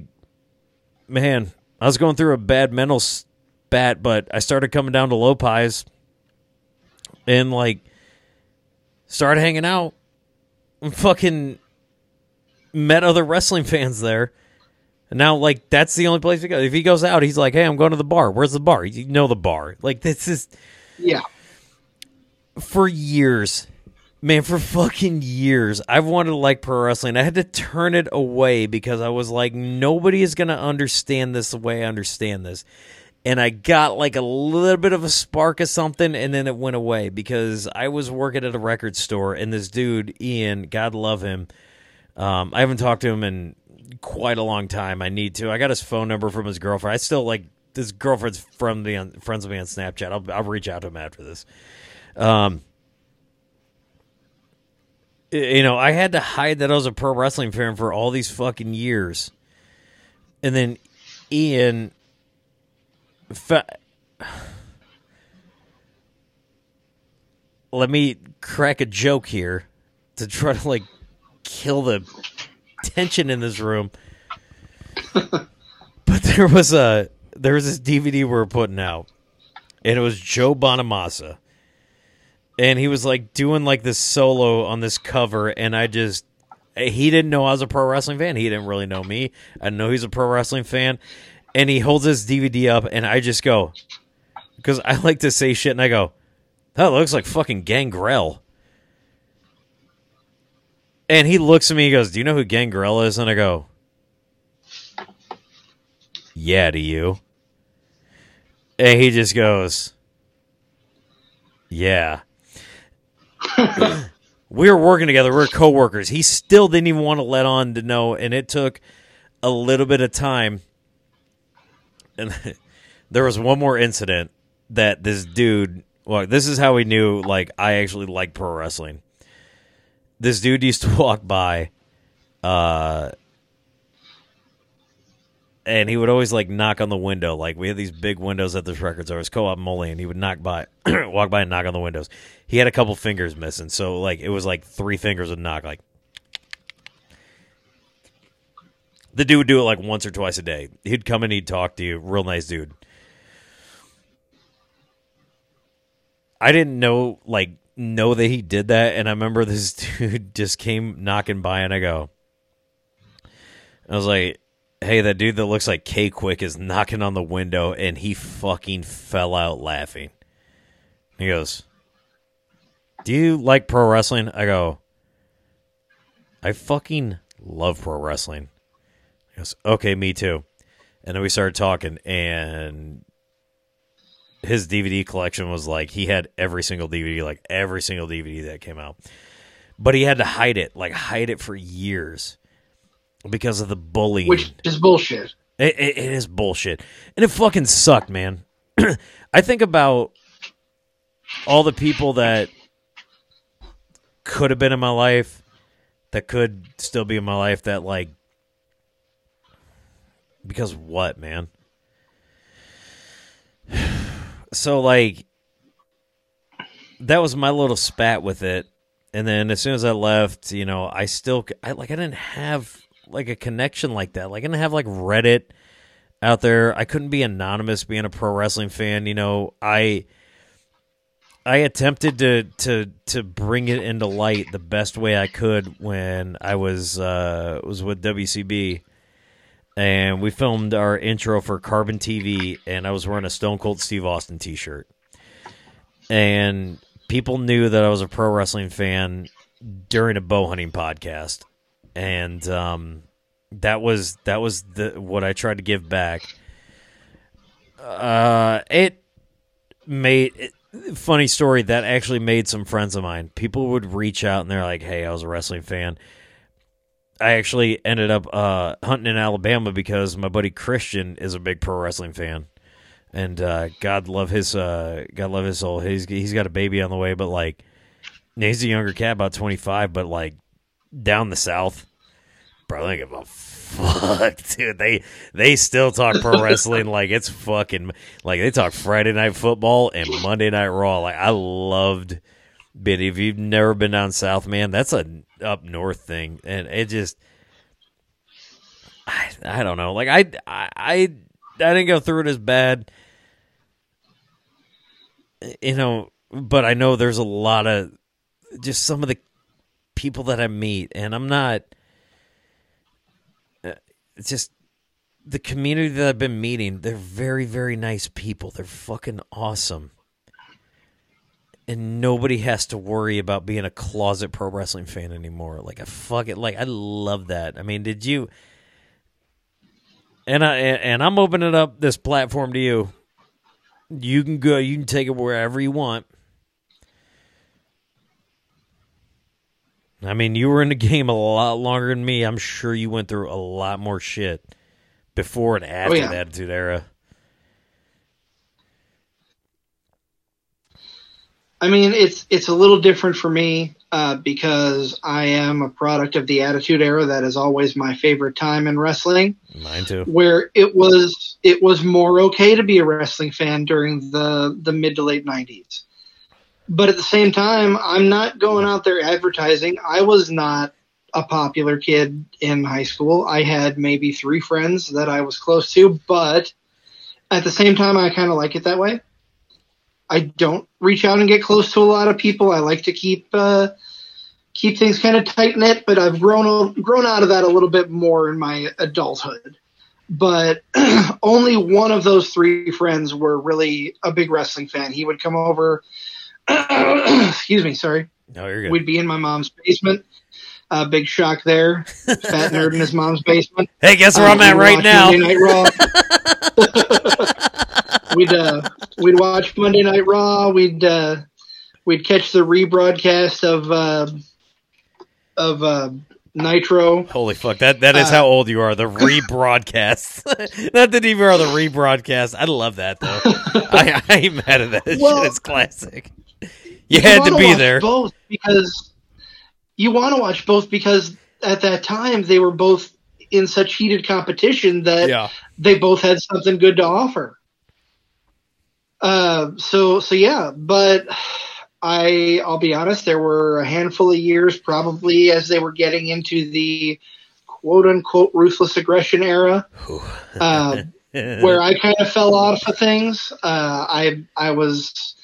"Man, I was going through a bad mental spat, but I started coming down to Lopiez and like started hanging out and fucking met other wrestling fans there." And now, like, that's the only place he goes. If he goes out, he's like, "Hey, I'm going to the bar. Where's the bar? You know the bar." Like, this is Yeah, for years, man, for fucking years, I've wanted to like pro wrestling. I had to turn it away because I was like, nobody is going to understand this the way I understand this. And I got like a little bit of a spark of something, and then it went away because I was working at a record store, and this dude, Ian, God love him. Um, I haven't talked to him in quite a long time. I need to. I got his phone number from his girlfriend. I still like his girlfriend's from on friends with me on Snapchat. I'll I'll reach out to him after this. Um, you know, I had to hide that I was a pro wrestling fan for all these fucking years, and then Ian. Fa- Let me crack a joke here to try to like kill the tension in this room. but there was a there was this DVD we were putting out, and it was Joe Bonamassa, and he was like doing like this solo on this cover, and I just he didn't know I was a pro wrestling fan. He didn't really know me. I know he's a pro wrestling fan, and he holds his DVD up, and I just go because I like to say shit, and I go, "That looks like fucking Gangrel." And he looks at me. He goes, "Do you know who Gangrel is?" And I go, "Yeah, do you?" And he just goes, "Yeah." we were working together. We were coworkers. He still didn't even want to let on to know, and it took a little bit of time. And there was one more incident that this dude. Well, this is how we knew. Like, I actually like pro wrestling this dude used to walk by uh and he would always like knock on the window. Like we had these big windows at this record store it was co-op Molly and he would knock by walk by and knock on the windows. He had a couple fingers missing so like it was like three fingers would knock like the dude would do it like once or twice a day. He'd come and he'd talk to you. Real nice dude. I didn't know like know that he did that, and I remember this dude just came knocking by, and I go, I was like, "Hey, that dude that looks like K-Kwik is knocking on the window," and he fucking fell out laughing. He goes, "Do you like pro wrestling?" I go, "I fucking love pro wrestling." He goes, "Okay, me too." And then we started talking, and his DVD collection was like he had every single DVD, like every single DVD that came out. But he had to hide it, like hide it for years because of the bullying. Which is bullshit. It, it, it is bullshit. And it fucking sucked, man. I think about all the people that could have been in my life, that could still be in my life, that like, because what, man? so like that was my little spat with it and then as soon as i left you know i still i like i didn't have like a connection like that. Like i have like reddit out there. I couldn't be anonymous being a pro wrestling fan you know. I i attempted to to to bring it into light the best way i could when i was uh was with wcb and we filmed our intro for Carbon TV, and I was wearing a Stone Cold Steve Austin T-shirt, and people knew that I was a pro wrestling fan during a bow hunting podcast, and um, that was that was the what I tried to give back. Uh, it made it, funny story that actually made some friends of mine. People would reach out and they're like, "Hey, I was a wrestling fan." I actually ended up uh, hunting in Alabama because my buddy Christian is a big pro wrestling fan, and uh, God love his uh, God love his soul. He's he's got a baby on the way, but like he's a younger cat, about twenty five, but like down the south, bro, I don't give a fuck, dude. They they still talk pro wrestling like it's fucking like they talk Friday night football and Monday night Raw. Like I loved. But if you've never been down south, man, that's a up north thing, and it just I, I don't know. Like I, I I I didn't go through it as bad, you know. But I know there's a lot of just some of the people that I meet, and I'm not. Uh, it's just the community that I've been meeting. They're very very nice people. They're fucking awesome and nobody has to worry about being a closet pro wrestling fan anymore. Like I fuck it, like I love that. I mean, did you? And I and I'm opening up this platform to you. You can go. You can take it wherever you want. I mean, you were in the game a lot longer than me. I'm sure you went through a lot more shit before and after oh, yeah. the Attitude Era. I mean, it's it's a little different for me uh, because I am a product of the Attitude Era. That is always my favorite time in wrestling. Mine too. Where it was it was more okay to be a wrestling fan during the the mid to late '90s. But at the same time, I'm not going out there advertising. I was not a popular kid in high school. I had maybe three friends that I was close to, but at the same time, I kind of like it that way. I don't reach out and get close to a lot of people. I like to keep uh, keep things kind of tight knit, but I've grown grown out of that a little bit more in my adulthood. But only one of those three friends were really a big wrestling fan. He would come over. excuse me, sorry. No, you're good. We'd be in my mom's basement. Uh, big shock there. Fat nerd in his mom's basement. Hey, guess where uh, I'm at right now? Monday Night Raw. we'd uh, we'd watch Monday Night Raw. We'd uh, we'd catch the rebroadcast of uh, of uh, Nitro. Holy fuck! That that is uh, how old you are. The rebroadcast, not the DVR, the rebroadcast. I love that though. I, I ain't mad at that. Well, shit. It's classic. You, you had to be there. Both because you want to watch both because at that time they were both in such heated competition that yeah. they both had something good to offer. Uh, so so yeah, but I I'll be honest, there were a handful of years probably as they were getting into the quote unquote ruthless aggression era, uh, where I kind of fell off of things. Uh, I I was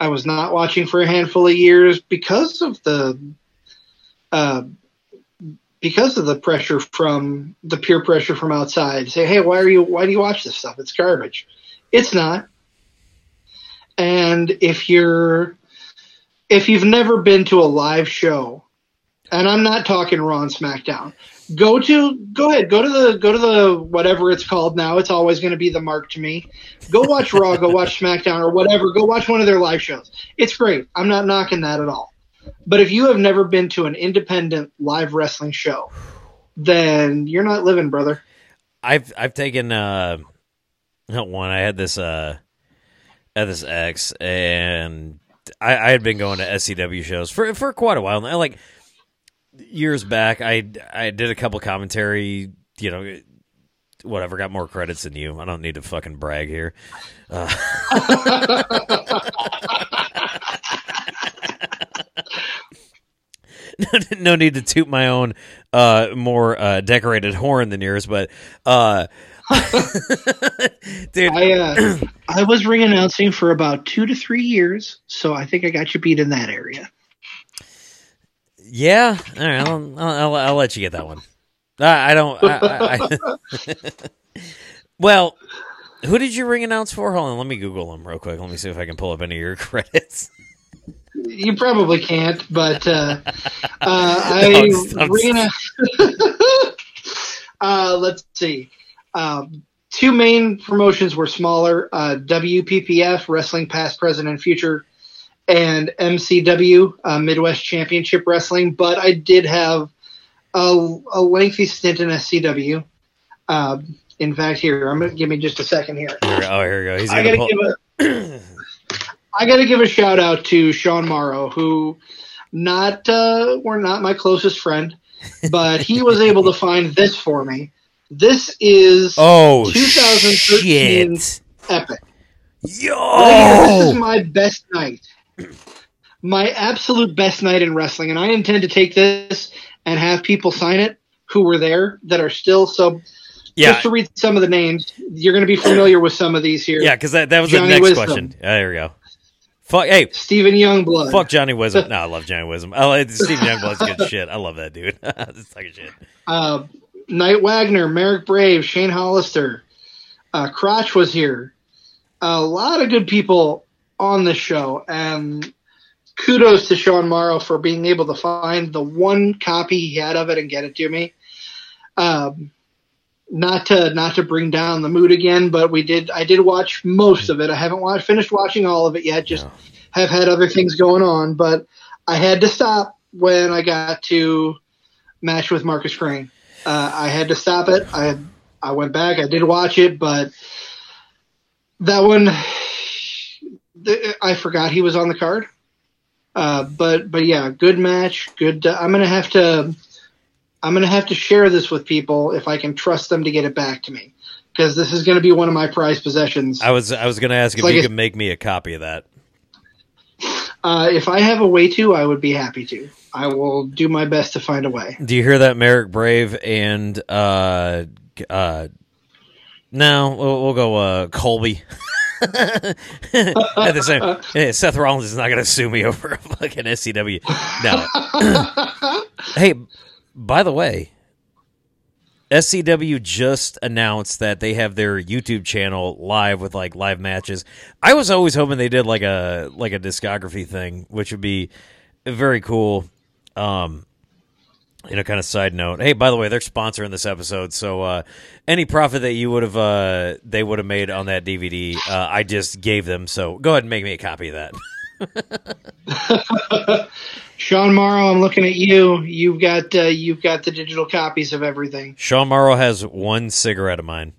I was not watching for a handful of years because of the uh, because of the pressure from the peer pressure from outside. Say, hey, why are you? Why do you watch this stuff? It's garbage. It's not. And if you're if you've never been to a live show, and I'm not talking Raw and SmackDown, go to go ahead, go to the go to the whatever it's called now. It's always going to be the mark to me. Go watch Raw, go watch SmackDown or whatever. Go watch one of their live shows. It's great. I'm not knocking that at all. But if you have never been to an independent live wrestling show, then you're not living, brother. I've I've taken uh one. I had this uh at this ex and I, I had been going to SCW shows for for quite a while. Now like years back, I I did a couple commentary. You know, whatever. Got more credits than you. I don't need to fucking brag here. Uh, no need to toot my own uh, more uh, decorated horn than yours, but uh, dude, I uh, I was ring announcing for about two to three years, so I think I got you beat in that area. Yeah, all right, I'll, I'll, I'll let you get that one. I, I don't. I, I, well, who did you ring announce for? Hold on, let me Google them real quick. Let me see if I can pull up any of your credits. You probably can't, but uh, uh, I ring annou- uh, let's see. Um, two main promotions were smaller: uh, WPPF, Wrestling Past, Present, and Future, and MCW, uh, Midwest Championship Wrestling. But I did have a, a lengthy stint in SCW. Um, in fact, here I'm gonna give me just a second here. Here, oh, here we go. He's I gotta pull. give a I gotta give a shout out to Sean Morrow, who not uh, were not my closest friend, but he was able to find this for me. This is Oh 2013 shit! epic. Yo, this is my best night. My absolute best night in wrestling, and I intend to take this and have people sign it who were there that are still so. yeah, Just to read some of the names, you're going to be familiar with some of these here. yeah, because that that was the next Wisdom. question. There we go. Fuck, hey, Stephen Youngblood. fuck Johnny Wisdom. No, I love Johnny Wisdom. I like Steve Youngblood's good shit. I love that dude. That's fucking shit. uh, Knight Wagner, Marek Brave, Shane Hollister, uh, Crotch was here. A lot of good people on the show, and kudos to Sean Morrow for being able to find the one copy he had of it and get it to me. Um, not to not to bring down the mood again, but we did. I did watch most of it. I haven't watched, finished watching all of it yet. Just No. have had other things going on, but I had to stop when I got to match with Marcus Crane. Uh, I had to stop it. I I went back. I did watch it, but that one, the, I forgot he was on the card. Uh, but but yeah, good match. Good. Uh, I'm gonna have to. I'm gonna have to share this with people if I can trust them to get it back to me, because this is gonna be one of my prized possessions. I was I was gonna ask if Like you a- could make me a copy of that. Uh, if I have a way to, I would be happy to. I will do my best to find a way. Do you hear that, Marek Brave and uh uh no, we'll, we'll go uh Colby. At the same, hey, Seth Rollins is not going to sue me over a fucking SCW. No. hey, by the way, SCW just announced that they have their YouTube channel live with like live matches. I was always hoping they did like a like a discography thing, which would be very cool. Um, you know, kind of side note. Hey, by the way, they're sponsoring this episode, so uh, any profit that you would have uh, they would have made on that DVD, uh, I just gave them. So go ahead and make me a copy of that. Sean Morrow, I'm looking at you. You've got uh, you've got the digital copies of everything. Sean Morrow has one cigarette of mine.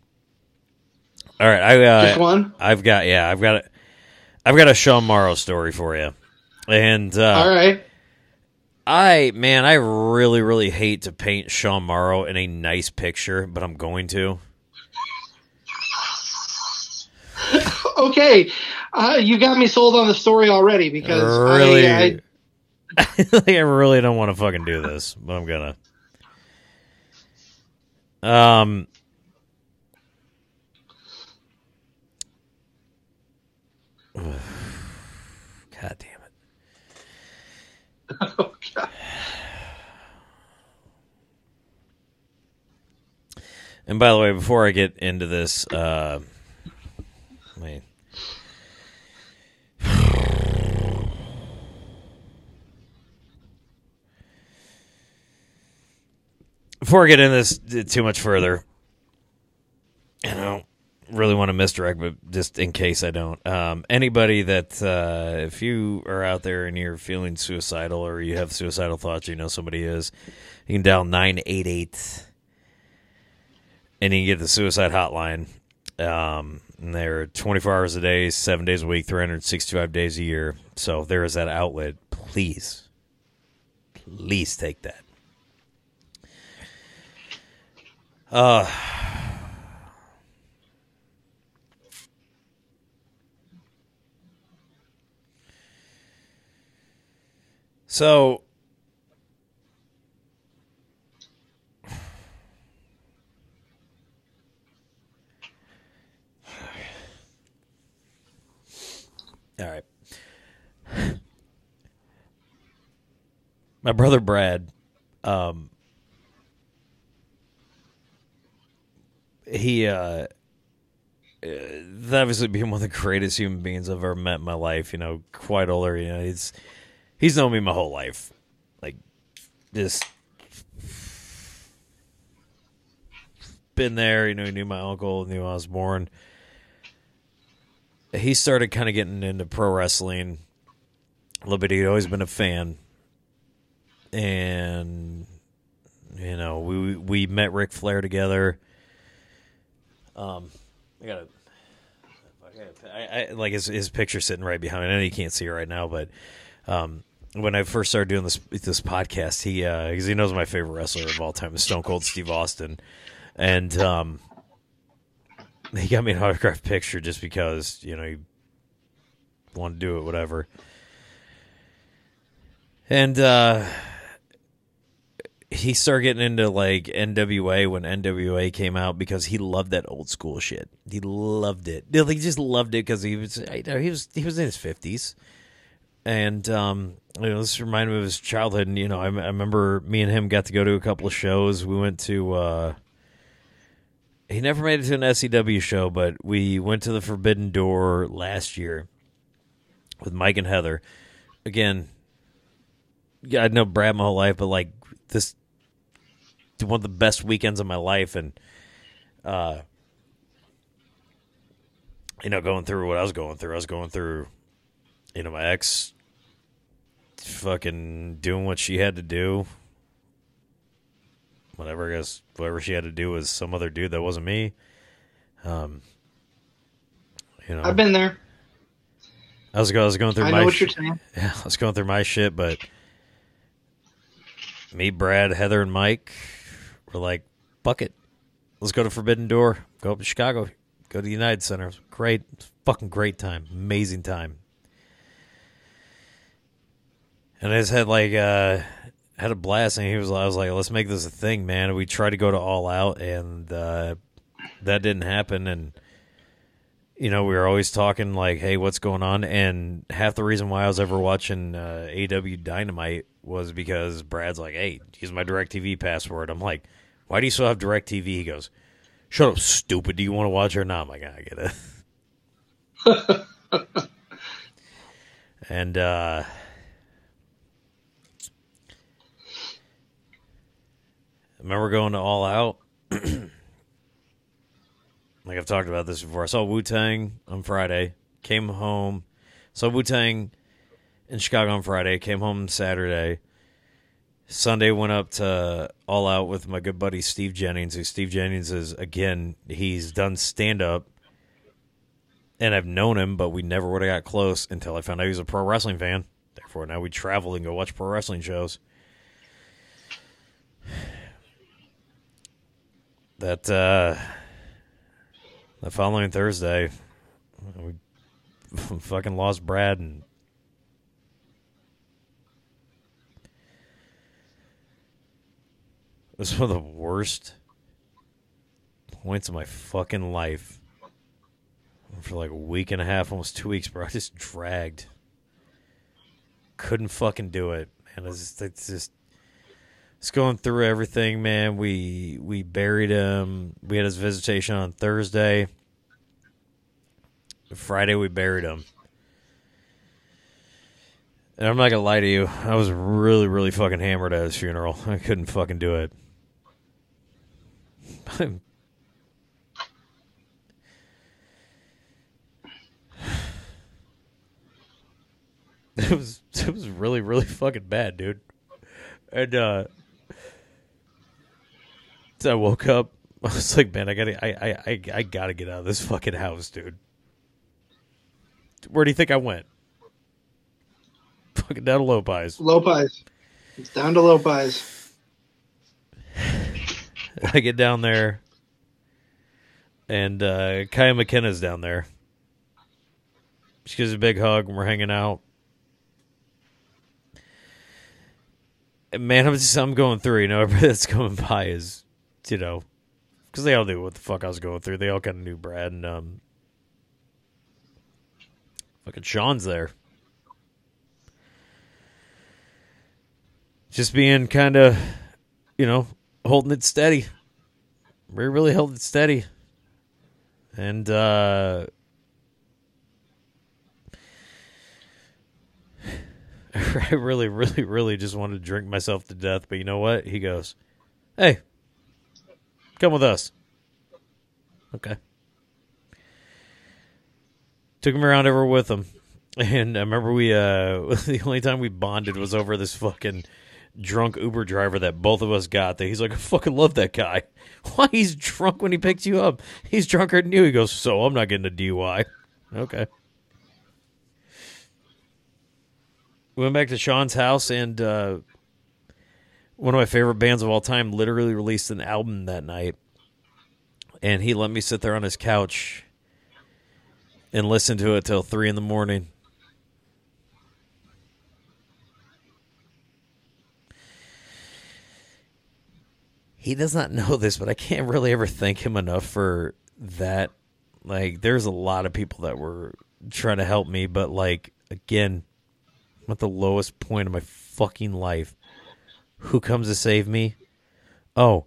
All right, I uh, Just one. I've got yeah, I've got a, I've got a Sean Morrow story for you, and uh, All right. I man, I really really hate to paint Sean Morrow in a nice picture, but I'm going to. Okay. Uh, you got me sold on the story already because really, I, I, I, really don't want to fucking do this, but I'm gonna. Um. God God damn it. And by the way, before I get into this, uh, I mean, Before I get into this too much further, you don't really want to misdirect, but just in case I don't, um, anybody that uh, if you are out there and you're feeling suicidal or you have suicidal thoughts, you know somebody is, you can dial nine eight eight and you can get the suicide hotline. Um, and they're 24 hours a day, seven days a week, 365 days a year. So there is that outlet. Please, please take that. Uh, so All right. My brother Brad, um, he, uh, uh, obviously being one of the greatest human beings I've ever met in my life. You know, quite older. You know, he's he's known me my whole life. Like, just been there. You know, he knew my uncle, knew I was born he started kind of getting into pro wrestling a little bit. He'd always been a fan, and you know, we we met Ric Flair together. Um, I got I, I like his his picture sitting right behind me. I know you can't see it right now, but um, when I first started doing this this podcast, he because uh, he knows my favorite wrestler of all time is Stone Cold Steve Austin, and um, he got me an autographed picture just because you know he wanted to do it, whatever. And uh, he started getting into like NWA when NWA came out because he loved that old school shit. He loved it. He just loved it because he was he was he was in his fifties, and um, you know this reminded me of his childhood. And you know I, remember me and him got to go to a couple of shows. We went to. Uh, he never made it to an SCW show, but we went to the Forbidden Door last year with Mike and Heather. Again, yeah, I know Brad my whole life, but like this, one of the best weekends of my life, and uh, you know, going through what I was going through, I was going through, you know, my ex, fucking doing what she had to do, whatever. I guess whatever she had to do was some other dude that wasn't me. Um, you know, I've been there. I was, I was going through I my know what you're saying. yeah, I was going through my shit, but me, Brad, Heather, and Mike were like, "Fuck it, let's go to Forbidden Door. Go up to Chicago. Go to the United Center. Great, fucking great time, amazing time." And I just had like uh had a blast, and he was I was like, "Let's make this a thing, man." We tried to go to All Out, and uh, that didn't happen, and you know, we were always talking like, "Hey, what's going on?" And half the reason why I was ever watching uh, AEW Dynamite was because Brad's like, "Hey, use my Directv password." I'm like, "Why do you still have Directv?" He goes, "Shut up, stupid. Do you want to watch or not?" I'm like, "I get it." and uh, Remember going to All Out. like I've talked about this before. I saw Wu Tang on Friday. Came home. Saw Wu Tang in Chicago on Friday. Came home Saturday. Sunday went up to All Out with my good buddy Steve Jennings. Who Steve Jennings is again. He's done stand up, and I've known him, but we never would have got close until I found out he was a pro wrestling fan. Therefore, now we travel and go watch pro wrestling shows. That uh, the following Thursday, we fucking lost Brad and it was one of the worst points of my fucking life. For like a week and a half, almost two weeks, bro. I just dragged. couldn't fucking do it, man. It's just, it's just it's going through everything, man. We we buried him. We had his visitation on Thursday. Friday we buried him. And I'm not gonna lie to you, I was really, really fucking hammered at his funeral. I couldn't fucking do it. it was it was really, really fucking bad, dude. And uh I woke up. I was like, man, I gotta, I, I, I, I gotta get out of this fucking house, dude. Where do you think I went? Fucking down to Lopiez. Lopiez. It's down to Lopiez. I get down there, and uh, Kaya McKenna's down there. She gives a big hug, and we're hanging out. And man, I'm just I'm going through. You know, everybody that's coming by is, you know, because they all knew what the fuck I was going through. They all kind of knew Brad, and um, fucking Sean's there. Just being kind of, you know, holding it steady. We really held it steady. And uh I really, really, really just wanted to drink myself to death, but you know what? He goes, Hey, come with us. Okay. Took him around over with him. And I remember we uh the only time we bonded was over this fucking drunk Uber driver that both of us got that he's like, I fucking love that guy. Why he's drunk when he picks you up? He's drunker than you. He goes, So I'm not getting a DUI. Okay. We went back to Sean's house and uh one of my favorite bands of all time literally released an album that night. And he let me sit there on his couch and listen to it till three in the morning. he does not know this, but I can't really ever thank him enough for that. Like, there's a lot of people that were trying to help me, but like, again, I'm at the lowest point of my fucking life. Who comes to save me? Oh,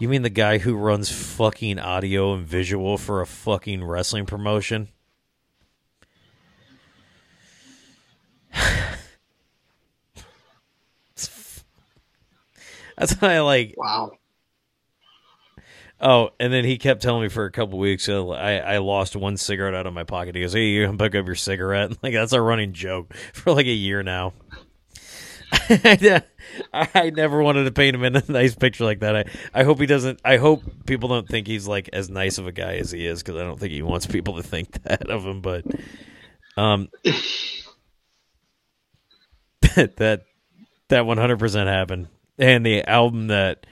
you mean the guy who runs fucking audio and visual for a fucking wrestling promotion? That's why I like. Wow. Oh, and then he kept telling me for a couple weeks, uh, I, I lost one cigarette out of my pocket. He goes, "Hey, you can pick up your cigarette." Like that's a running joke for like a year now. I never wanted to paint him in a nice picture like that. I, I hope he doesn't. I hope people don't think he's like as nice of a guy as he is because I don't think he wants people to think that of him. But um, that that one hundred percent happened and the album that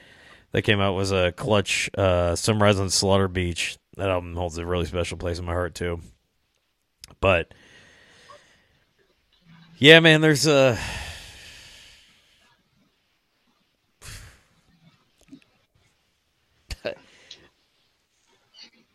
that came out was a clutch uh sunrise on slaughter beach that album holds a really special place in my heart too but yeah man there's a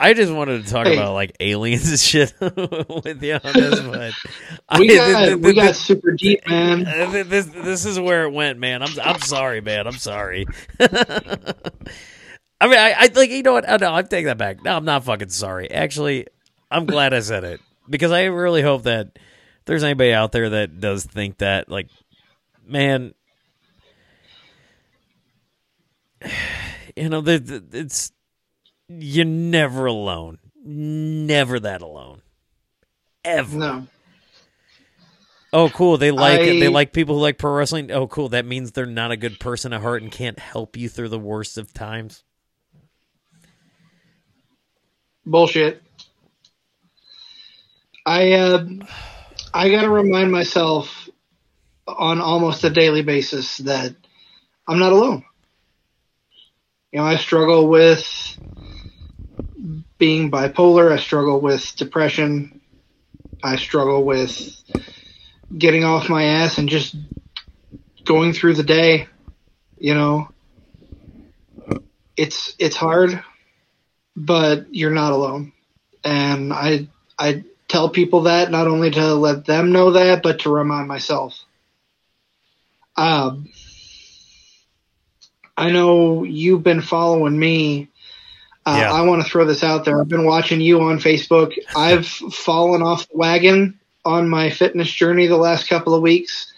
I just wanted to talk Hey. about like aliens and shit with you on this, but We I- got th- we th- got super deep, man. th- This this is where it went, man. I'm I'm sorry, man. I'm sorry. I mean, I, I like you know what? Oh, no, I'm taking that back. No, I'm not fucking sorry. Actually, I'm glad I said it because I really hope that there's anybody out there that does think that, like, man, you know, the, the, it's you're never alone, never that alone, ever. No. Oh, cool. They like I- they like people who like pro wrestling. Oh, cool. That means they're not a good person at heart and can't help you through the worst of times. Bullshit. I uh, I got to remind myself on almost a daily basis that I'm not alone. You know, I struggle with being bipolar. I struggle with depression. I struggle with getting off my ass and just going through the day. You know, it's it's hard but you're not alone. And I I tell people that not only to let them know that, but to remind myself Um, I know you've been following me. Uh, Yeah. I want to throw this out there. I've been watching you on Facebook. I've fallen off the wagon on my fitness journey the last couple of weeks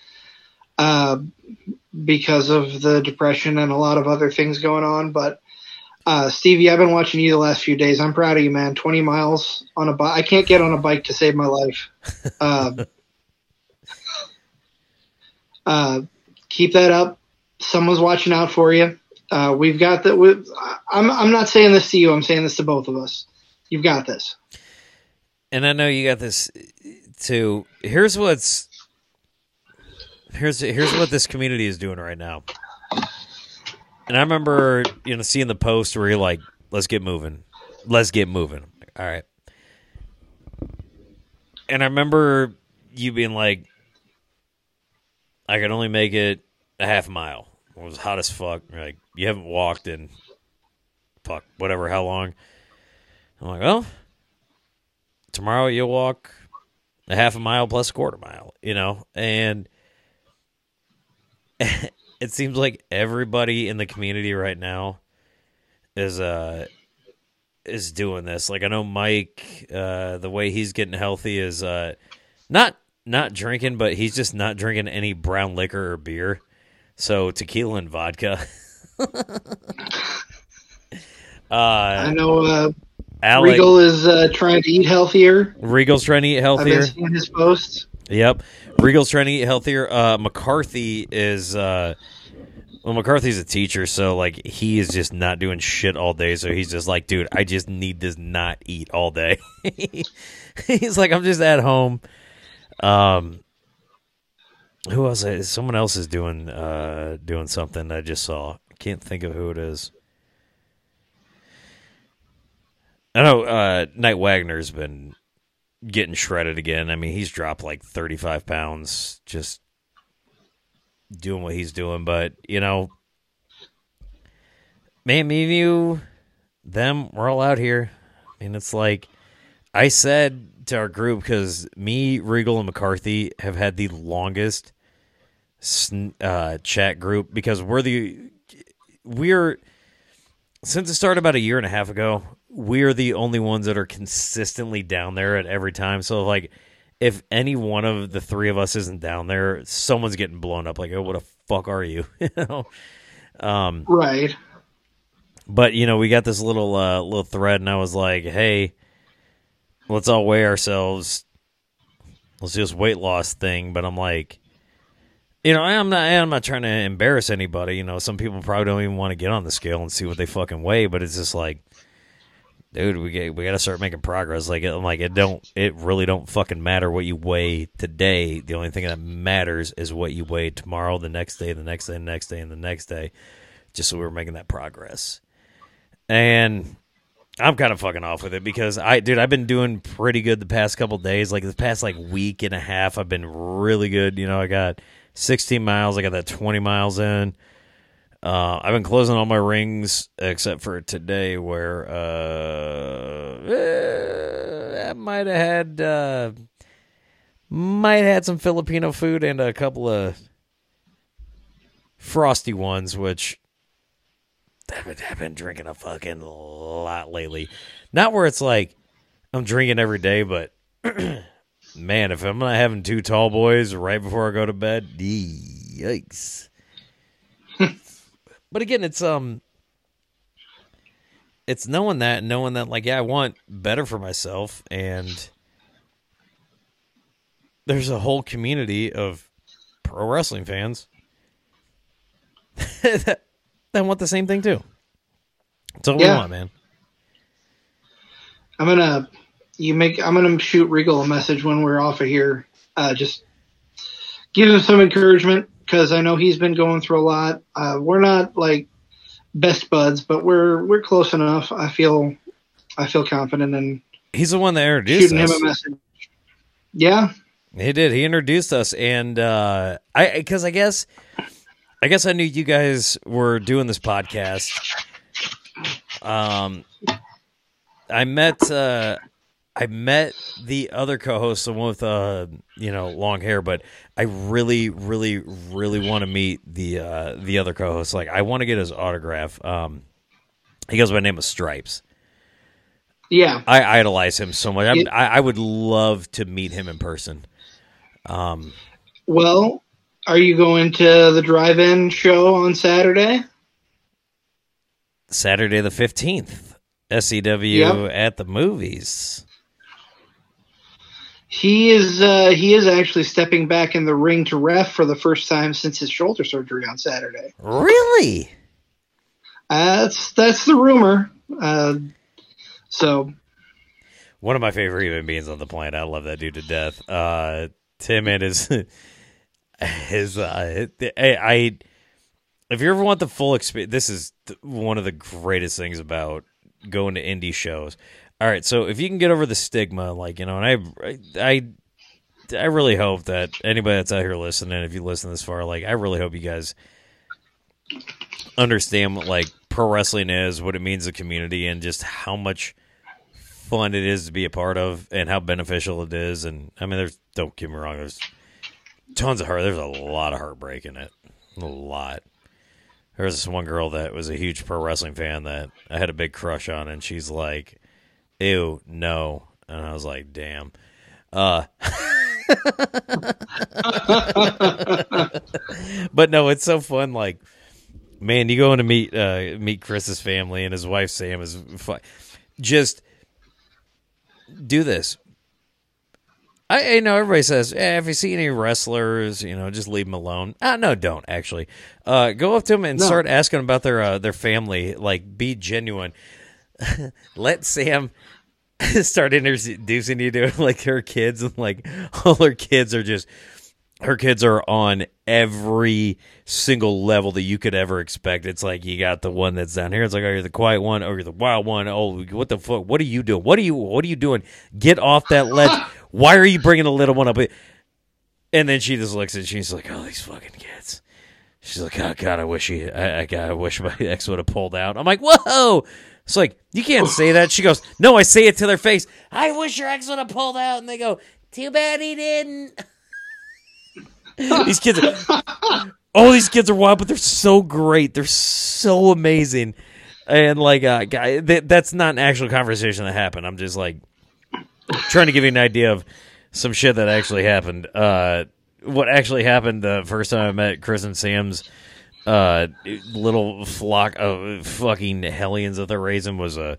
uh, because of the depression and a lot of other things going on. But uh, Stevie, I've been watching you the last few days. I'm proud of you, man. 20 miles on a bike. I can't get on a bike to save my life. Uh, uh, keep that up. Someone's watching out for you. Uh, we've got that. we I'm, I'm not saying this to you. I'm saying this to both of us. You've got this. and I know you got this too. Here's what's here's here's what this community is doing right now. And I remember, you know, seeing the post where you're like, "Let's get moving, let's get moving." All right. And I remember you being like, "I could only make it a half mile." It was hot as fuck. You're like, you haven't walked in fuck whatever how long. I'm like, well, tomorrow you'll walk a half a mile plus a quarter mile, you know, and it seems like everybody in the community right now is uh is doing this. Like I know Mike, uh, the way he's getting healthy is uh not not drinking, but he's just not drinking any brown liquor or beer. So tequila and vodka. I uh, know uh, Alec, Regal is uh, trying to eat healthier. Regal's trying to eat I've healthier. been seeing his posts. Yep. Regal's trying to eat healthier. Uh, McCarthy is uh, well, McCarthy's a teacher, so like he is just not doing shit all day. So he's just like, dude, I just need to not eat all day. he's like, I'm just at home. Um, who else? is- Someone else is doing uh doing something. I just saw. Can't think of who it is. I know uh, Knight Wagner's been getting shredded again. I mean, he's dropped like 35 pounds just doing what he's doing. But, you know, man, me and you, them, we're all out here. And it's like, I said to our group, because me, Regal, and McCarthy have had the longest uh, chat group because we're the, we're, since it started about a year and a half ago, we're the only ones that are consistently down there at every time. So like if any one of the three of us isn't down there, someone's getting blown up like, "Oh, what the fuck are you?" you know. Um Right. but you know, we got this little uh little thread and I was like, "Hey, let's all weigh ourselves. Let's do this weight loss thing." But I'm like, you know, I'm not I'm not trying to embarrass anybody, you know, some people probably don't even want to get on the scale and see what they fucking weigh, but it's just like dude, we get, we got to start making progress. Like, I'm like, it don't, it really don't fucking matter what you weigh today. The only thing that matters is what you weigh tomorrow, the next day, the next day, the next day, and the next day. Just so we're making that progress. And I'm kind of fucking off with it because I, dude, I've been doing pretty good the past couple days. Like the past like week and a half, I've been really good. You know, I got 16 miles. I got that 20 miles in. Uh, I've been closing all my rings except for today, where uh, eh, I might have had uh, might had some Filipino food and a couple of frosty ones, which I've been drinking a fucking lot lately. Not where it's like I'm drinking every day, but man, if I'm not having two tall boys right before I go to bed, yikes. but again, it's um, it's knowing that, and knowing that, like, yeah, I want better for myself, and there's a whole community of pro wrestling fans that, that want the same thing too. That's all we want, man. I'm gonna you make I'm gonna shoot Regal a message when we're off of here. Uh, just give him some encouragement because I know he's been going through a lot. Uh, we're not like best buds, but we're we're close enough. I feel I feel confident in He's the one that introduced shooting us. him a message. Yeah, He did. He introduced us, and uh, I because I guess I guess I knew you guys were doing this podcast. Um, I met uh, I met the other co-host, the one with uh, you know, long hair, but I really, really, really want to meet the uh, the other co-host. Like, I want to get his autograph. Um, he goes by the name of Stripes. Yeah, I idolize him so much. It- I, I would love to meet him in person. Um, Well, are you going to the drive-in show on Saturday? Saturday the fifteenth, SCW Yep. at the movies. He is uh, he is actually stepping back in the ring to ref for the first time since his shoulder surgery on Saturday. Really? Uh, that's that's the rumor. Uh, so One of my favorite human beings on the planet. I love that dude to death. Uh, Tim and his his uh, I, I if you ever want the full experience, this is one of the greatest things about going to indie shows. All right, so if you can get over the stigma, like you know, and I, I, I really hope that anybody that's out here listening, if you listen this far, like I really hope you guys understand what like pro wrestling is, what it means to the community, and just how much fun it is to be a part of, and how beneficial it is. And I mean, there's don't get me wrong, there's tons of heart. There's a lot of heartbreak in it, a lot. There was this one girl that was a huge pro wrestling fan that I had a big crush on, and she's like, "Ew, no," and I was like, "Damn." Uh, but no, it's so fun. Like, man, you go in to meet uh, meet Chris's family and his wife Sam is fu- just do this. I, I know everybody says, eh, if you see any wrestlers, you know, just leave them alone. Ah, no, don't actually. Uh, go up to them and No. start asking about their uh, their family. Like, be genuine. Let Sam start introducing you to like her kids, and like all her kids are just her kids are on every single level that you could ever expect. It's like you got the one that's down here. It's like, oh, you're the quiet one. Oh, you're the wild one. Oh, what the fuck? What are you doing? What are you? What are you doing? Get off that ledge. Why are you bringing the little one up? And then she just looks at. She's like, oh, these fucking kids. She's like, oh god, I wish he, I, I, God, I wish my ex would have pulled out. I'm like, whoa. It's like you can't say that. She goes, no, I say it to their face. I wish your ex would have pulled out, and they go, too bad he didn't. these kids, are, oh, these kids are wild, but they're so great. They're so amazing, and like, uh, guy, that, that's not an actual conversation that happened. I'm just like trying to give you an idea of some shit that actually happened. Uh, what actually happened the first time I met Chris and Sam's uh, little flock of fucking hellions that they're raising was uh,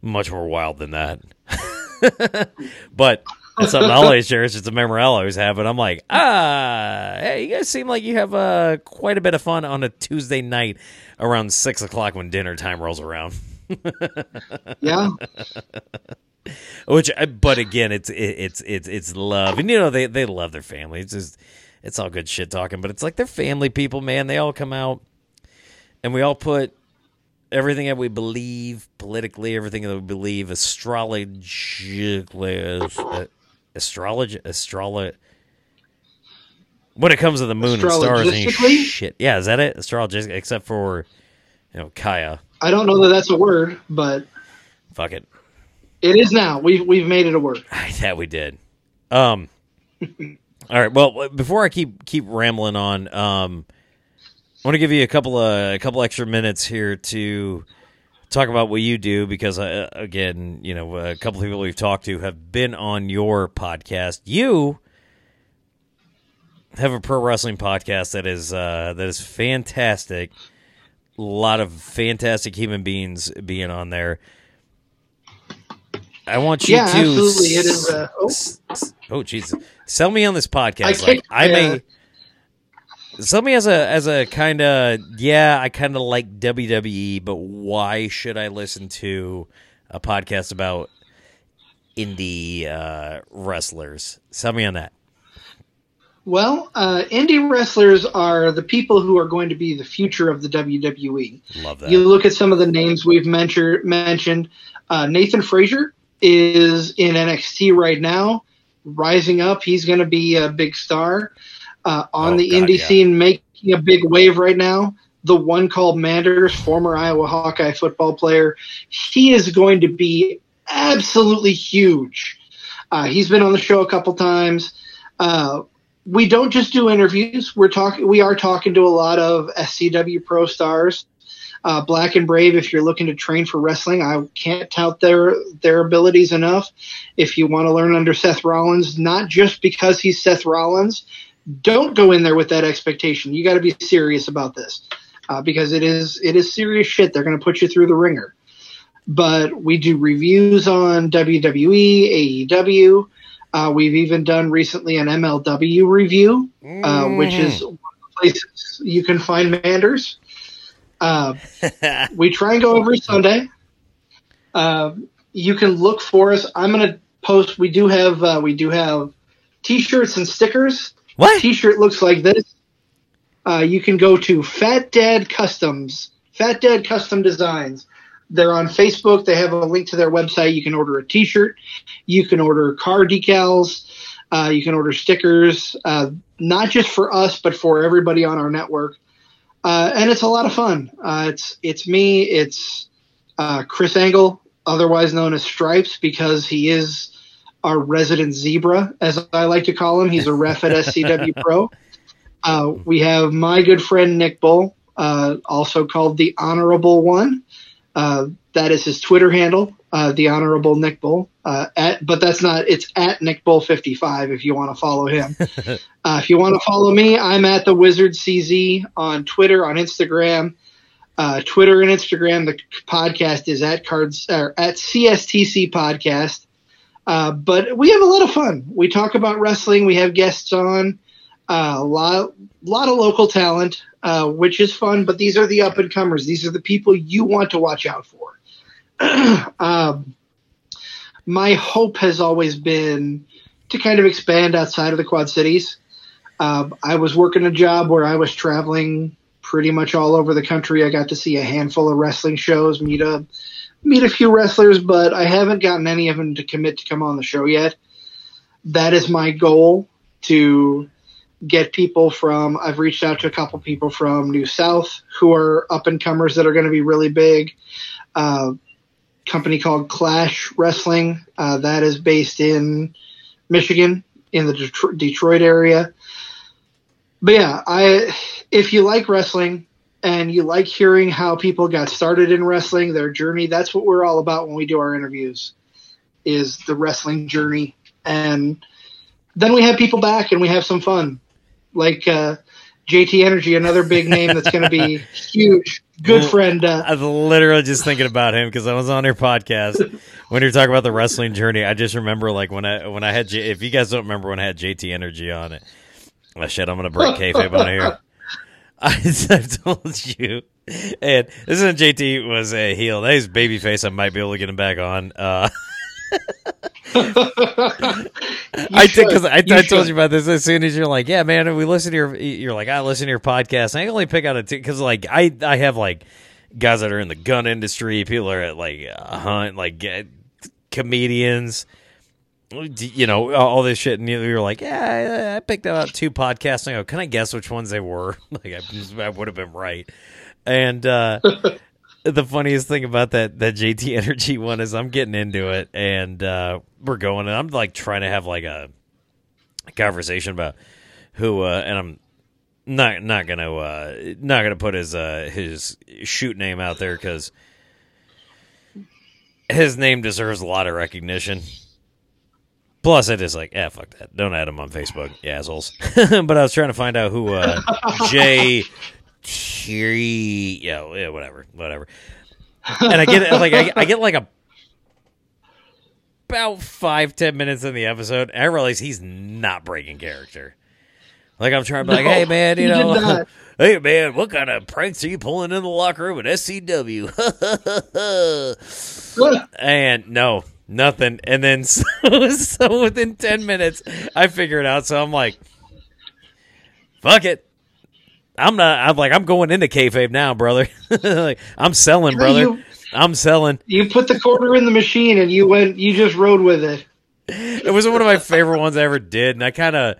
much more wild than that. but it's something I always cherish. It's a memory I'll always have. And I'm like, ah, hey, you guys seem like you have uh, quite a bit of fun on a Tuesday night around six o'clock when dinner time rolls around. yeah, Which, but again, it's it, it's it's it's love, and you know they they love their family. It's just it's all good shit talking, but it's like they're family people, man. They all come out, and we all put everything that we believe politically, everything that we believe astrologically, astrology, astrology. When it comes to the moon and stars and shit, yeah, is that it? Astrology, except for you know Kaya. I don't know that that's a word, but Fuck it. it is now. We've we've made it a word. Yeah, we did. Um. all right. Well, before I keep keep rambling on, um, I want to give you a couple of a couple extra minutes here to talk about what you do because, uh, again, you know, a couple of people we've talked to have been on your podcast. You have a pro wrestling podcast that is uh, that is fantastic. A lot of fantastic human beings being on there. I want you Yeah, to absolutely. It is. Uh, oh, Oh Jesus! Sell me on this podcast. I like I may sell me as a as a kind of yeah. I kind of like WWE, but why should I listen to a podcast about indie uh, wrestlers? Sell me on that. well, uh, indie wrestlers are the people who are going to be the future of the WWE. Love that. You look at some of the names we've mentioned. Mentioned uh, Nathan Frazer is in NXT right now, rising up. He's going to be a big star uh, on Oh, the God, indie yeah. scene, making a big wave right now. The one called Manders, former Iowa Hawkeye football player, he is going to be absolutely huge. Uh, he's been on the show a couple times. Uh, we don't just do interviews. We're talking. We are talking to a lot of SCW pro stars. Uh, Black and Brave, if you're looking to train for wrestling, I can't tout their their abilities enough. If you want to learn under Seth Rollins, not just because he's Seth Rollins, don't go in there with that expectation. You got to be serious about this uh, because it is it is serious shit. They're going to put you through the ringer. But we do reviews on WWE, AEW. Uh, we've even done recently an MLW review, uh, which is one of the places you can find Manders. Uh, we try and go every Sunday. Uh, you can look for us. I'm going to post. We do have uh, we do have T-shirts and stickers. What? T-shirt looks like this. Uh, you can go to Fat Dad Customs, Fat Dad Custom Designs. They're on Facebook. They have a link to their website. You can order a T-shirt. You can order car decals. Uh, you can order stickers, uh, not just for us, but for everybody on our network. Uh, and it's a lot of fun. Uh, it's it's me. It's uh, Chris Angle, otherwise known as Stripes, because he is our resident zebra, as I like to call him. He's a ref at SCW Pro. Uh, we have my good friend Nick Bull, uh, also called the Honorable One. Uh, that is his Twitter handle, uh, the Honorable Nick Bull. Uh, at, but that's not. It's at Nick Bull fifty five if you want to follow him. Uh, if you want to follow me, I'm at the Wizard CZ on Twitter, on Instagram. Uh, Twitter and Instagram. The podcast is at cards or at CSTC podcast. Uh, but we have a lot of fun. We talk about wrestling. We have guests on. Uh, a lot, lot of local talent, uh, which is fun. But these are the up and comers. These are the people you want to watch out for. um, my hope has always been to kind of expand outside of the Quad Cities. Um, I was working a job where I was traveling pretty much all over the country. I got to see a handful of wrestling shows, meet a meet a few wrestlers, but I haven't gotten any of them to commit to come on the show yet. That is my goal to get people from. I've reached out to a couple people from New South who are up and comers that are going to be really big. Uh, company called Clash Wrestling uh, that is based in Michigan in the Detro- Detroit area but yeah, I if you like wrestling and you like hearing how people got started in wrestling, their journey, that's what we're all about when we do our interviews is the wrestling journey. And then we have people back and we have some fun. Like uh, JT Energy, another big name that's going to be huge. Good friend. Uh, I was literally just thinking about him because I was on your podcast when you were talking about the wrestling journey. I just remember like when I when I had J- if you guys don't remember when I had JT Energy on it. Oh shit! I'm gonna break kayfabe on here. I, I've told you, and this is when JT was a heel. That is babyface. I might be able to get him back on. Uh, I think because I, I told you about this as soon as you're like, yeah, man. We listen to your, you're like, I listen to your podcast. I only pick out a two because like I I have like guys that are in the gun industry. People are at like uh, hunt like uh, comedians you know all this shit and you were like yeah i picked out two podcasts and i go can i guess which ones they were like i, I would have been right and uh the funniest thing about that that jt energy one is i'm getting into it and uh we're going and i'm like trying to have like a conversation about who uh and i'm not not gonna uh not gonna put his uh his shoot name out there because his name deserves a lot of recognition Plus, it is like, yeah, fuck that. Don't add him on Facebook, assholes. but I was trying to find out who uh, Jay Tree, yeah, yeah, whatever, whatever. And I get like I, I, get like a about five ten minutes in the episode, and I realize he's not breaking character. Like I'm trying to be like, hey man, you he know, hey man, what kind of pranks are you pulling in the locker room at SCW? and no, nothing. And then so, so within ten minutes, I figure it out. So I'm like, fuck it. I'm not. I'm like, I'm going into kayfabe now, brother. like, I'm selling, brother. You, I'm selling. you put the quarter in the machine and you went. You just rode with it. It was one of my favorite ones I ever did, and I kind of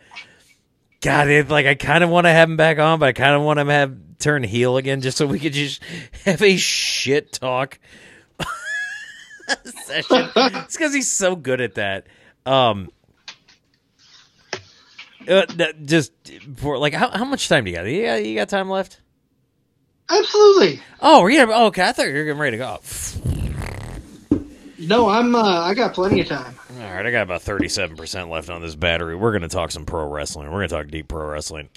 got it. Like, I kind of want to have him back on, but I kind of want him to have turn heel again, just so we could just have a shit talk. session. It's because he's so good at that. Um, uh, just for like, how, how much time do you got? You got, you got time left? Absolutely. Oh, yeah. Oh, okay. I thought you were getting ready to go. No, I'm. Uh, I got plenty of time. All right, I got about thirty-seven percent left on this battery. We're going to talk some pro wrestling. We're going to talk deep pro wrestling.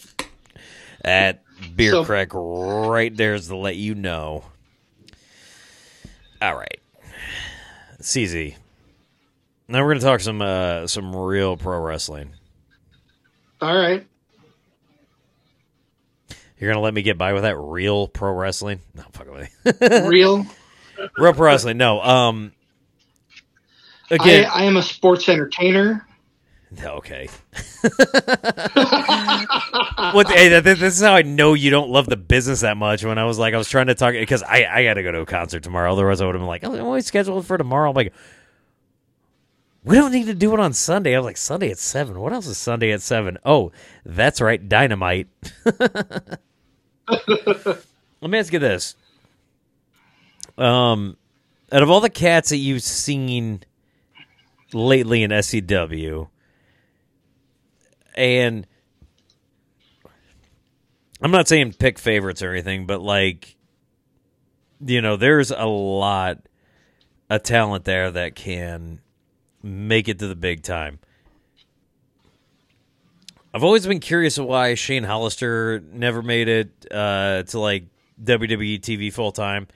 At beer So- crack right there is to let you know. All right, CZ. Now we're going to talk some uh, some real pro wrestling. All right. You're to let me get by with that real pro wrestling? No, fuck me. Real. real pro wrestling. No. Um. I, Again, I am a sports entertainer. Okay. what? Hey, that, this is how I know you don't love the business that much. When I was like, I was trying to talk because I I got to go to a concert tomorrow. Otherwise, I would have been like, oh, I'm always scheduled for tomorrow. I'm like, we don't need to do it on Sunday. I was like, Sunday at seven. What else is Sunday at seven? Oh, that's right, Dynamite. Let me ask you this. Um, out of all the cats that you've seen lately in SCW, and I'm not saying pick favorites or anything, but like, you know, there's a lot of talent there that can make it to the big time. I've always been curious why Shane Hollister never made it uh, to like WWE TV full time.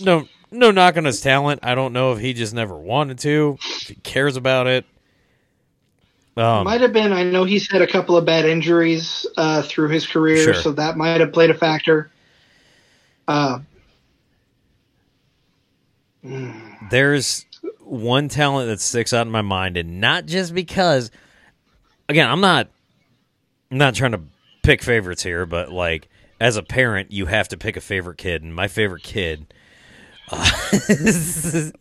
No, no knock on his talent. I don't know if he just never wanted to, if he cares about it. Um, might have been. I know he's had a couple of bad injuries uh, through his career, Sure. so that might have played a factor. Uh, there's one talent that sticks out in my mind, and not just because. Again, I'm not. I'm not trying to pick favorites here, but like as a parent, you have to pick a favorite kid, and my favorite kid uh, is,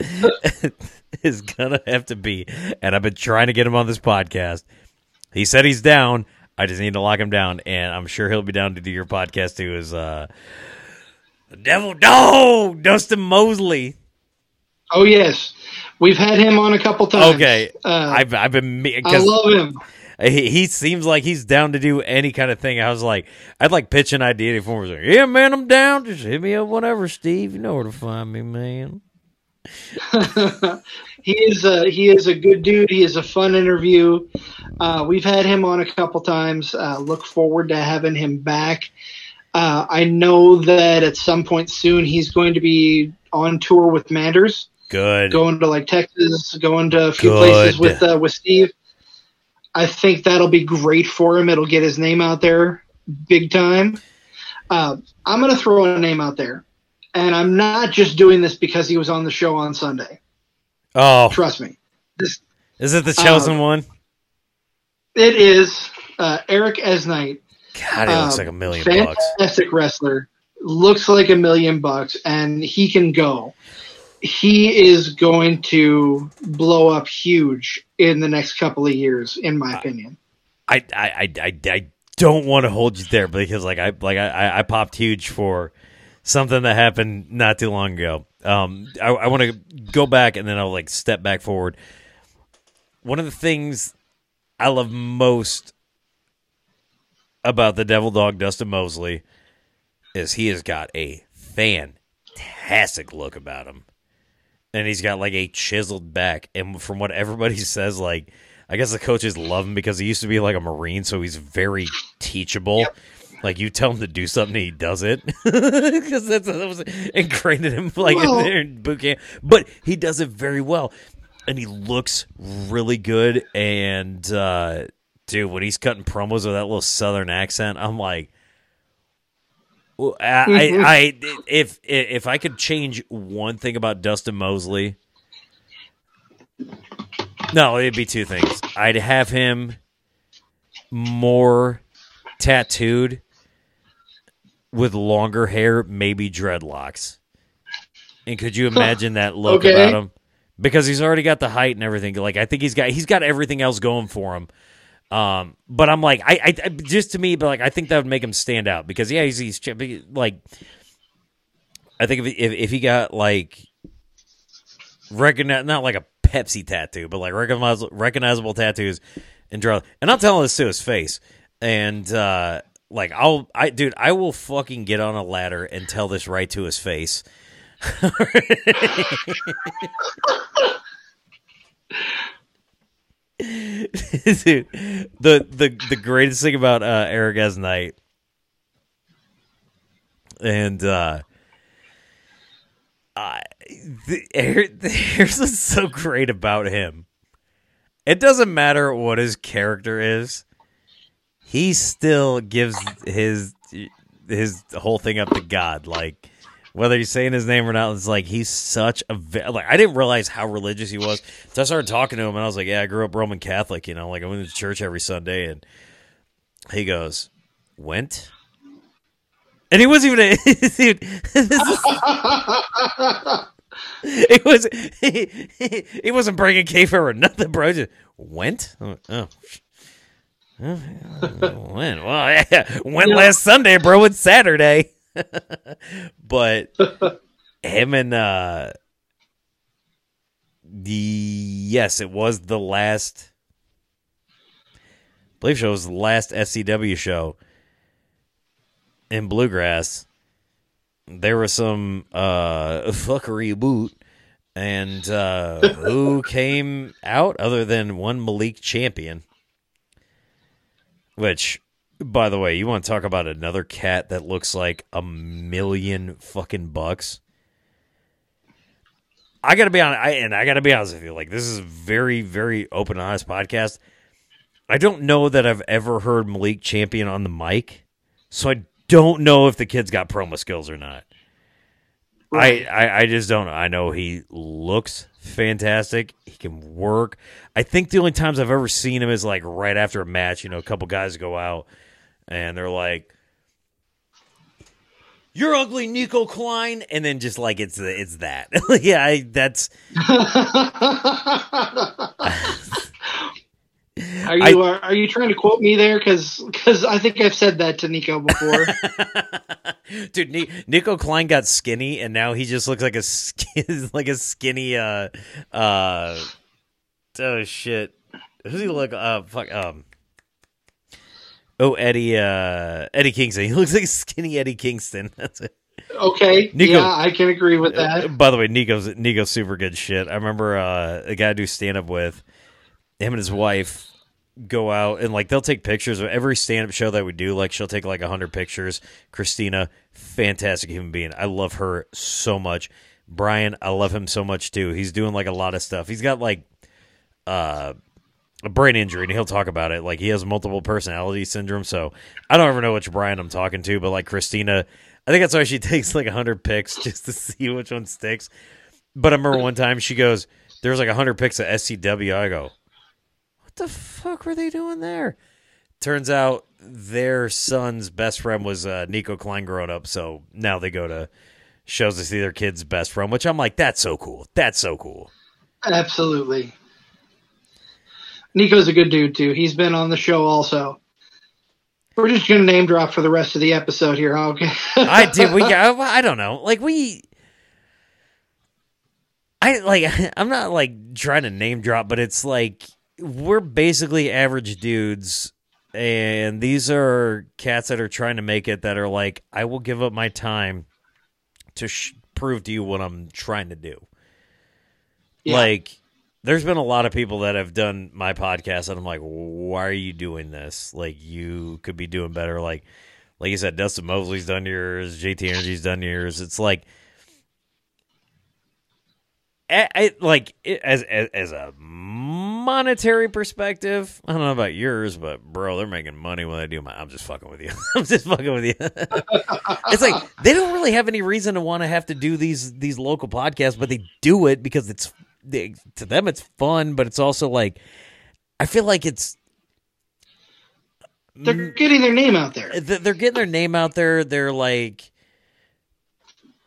is gonna have to be. And I've been trying to get him on this podcast. He said he's down. I just need to lock him down, and I'm sure he'll be down to do your podcast too. Is uh, Devil Dog Dustin Mosley. oh yes, we've had him on a couple times. Okay, uh, I've I've been I love him. he, he seems like he's down to do any kind of thing. I was like, I'd like pitch an idea for him. Like, yeah, man, I'm down. Just hit me up whenever, Steve. You know where to find me, man. he is a he is a good dude. He is a fun interview. Uh, we've had him on a couple times. Uh, look forward to having him back. Uh, I know that at some point soon he's going to be on tour with Manders, Good. going to like Texas, going to a few Good. places with uh, with Steve. I think that'll be great for him. It'll get his name out there big time. Uh, I'm going to throw a name out there, and I'm not just doing this because he was on the show on Sunday. Oh, Trust me. This is it the chosen Uh, one? It is uh, Eric Esnight. God, he looks um, like a million bucks. Fantastic wrestler. Looks like a million bucks, and he can go. He is going to blow up huge in the next couple of years, in my opinion. I, I, I, I, I don't want to hold you there because like I like I, I- popped huge for something that happened not too long ago. Um, I, I want to go back and then I'll like step back forward. One of the things I love most about the Devil Dog Dustin Mosley is he has got a fantastic look about him. And he's got like a chiseled back. And from what everybody says, like I guess the coaches love him because he used to be like a Marine, so he's very teachable. Like you tell him to do something, he does it because that's that was ingrained in him, like Well- in, there in boot camp. But he does it very well, and he looks really good. And uh, dude, when he's cutting promos with that little Southern accent, I'm like, well, I, I, mm-hmm. I if if I could change one thing about Dustin Mosley, no, it'd be two things. I'd have him more tattooed with longer hair, maybe dreadlocks. And could you imagine that look Okay. about him? Because he's already got the height and everything. Like I think he's got he's got everything else going for him. Um, but I'm like, I, I, just to me, but like, I think that would make him stand out because yeah, he's, he's like, I think if if, if he got like recognize not like a Pepsi tattoo, but like recognizable, recognizable tattoos and draw. And I'm telling this to his face, and uh, like I'll, I dude, I will fucking get on a ladder and tell this right to his face. dude, the the the greatest thing about uh, Eric Esnight, and uh, uh, the, here's what's so great about him. It doesn't matter what his character is. He still gives his his whole thing up to God. Like whether he's saying his name or not, it's like he's such a like. I didn't realize how religious he was. So I started talking to him, and I was like, "Yeah, I grew up Roman Catholic. You know, like I went to church every Sunday." And he goes, "Went." And he wasn't even a dude. it was he, he, he wasn't bringing kayfabe or nothing, bro. Just went. Oh, oh. when? Well, yeah, went yeah. last Sunday, bro. It's Saturday. but him and uh the yes, it was the last. I believe show was the last SCW show in Bluegrass, there was some uh, fuckery boot, and uh, who came out other than one Malik Champion? Which, by the way, you want to talk about another cat that looks like a million fucking bucks? I gotta be on, I, and I gotta be honest with you. Like this is a very, very open, honest podcast. I don't know that I've ever heard Malik Champion on the mic, so I don't know if the kid's got promo skills or not. Right. I, I, I just don't know. I know he looks fantastic. He can work. I think the only times I've ever seen him is like right after a match. You know, a couple guys go out and they're like, "You're ugly, Nico Klein," and then just like it's it's that. yeah, I, that's. Are you I, are you trying to quote me there? Because because I think I've said that to Nico before. Dude, Nico Klein got skinny, and now he just looks like a like a skinny. Uh, uh, oh shit, who's he look? Uh, fuck. Um. Oh, Eddie. Uh, Eddie Kingston. He looks like skinny Eddie Kingston. That's it. Okay. Nico, yeah, I can agree with that. Uh, by the way, Nico's Nico's super good shit. I remember uh, a guy I do stand up with him and his wife go out and like they'll take pictures of every stand up show that we do. Like she'll take like hundred pictures. Christina, fantastic human being. I love her so much. Brian, I love him so much too. He's doing like a lot of stuff. He's got like uh, a brain injury and he'll talk about it. Like he has multiple personality syndrome. So I don't ever know which Brian I'm talking to, but like Christina, I think that's why she takes like hundred pics just to see which one sticks. But I remember one time she goes, "There's like hundred pics of SCW." I go, what the fuck were they doing there? Turns out their son's best friend was uh, Nico Klein growing up, so now they go to shows to see their kid's best friend, which I'm like, that's so cool. That's so cool. Absolutely. Nico's a good dude too. He's been on the show also. We're just gonna name drop for the rest of the episode here. Okay. I did. We. I don't know. Like we. I like. I'm not like trying to name drop, but it's like we're basically average dudes and these are cats that are trying to make it that are like i will give up my time to sh- prove to you what i'm trying to do yeah. like there's been a lot of people that have done my podcast and i'm like why are you doing this like you could be doing better like like you said dustin mosley's done yours jt energy's done yours it's like I, I, like as, as as a monetary perspective, I don't know about yours, but bro, they're making money when they do my. I'm just fucking with you. I'm just fucking with you. it's like they don't really have any reason to want to have to do these these local podcasts, but they do it because it's they, to them it's fun, but it's also like I feel like it's they're getting their name out there. They're getting their name out there. They're like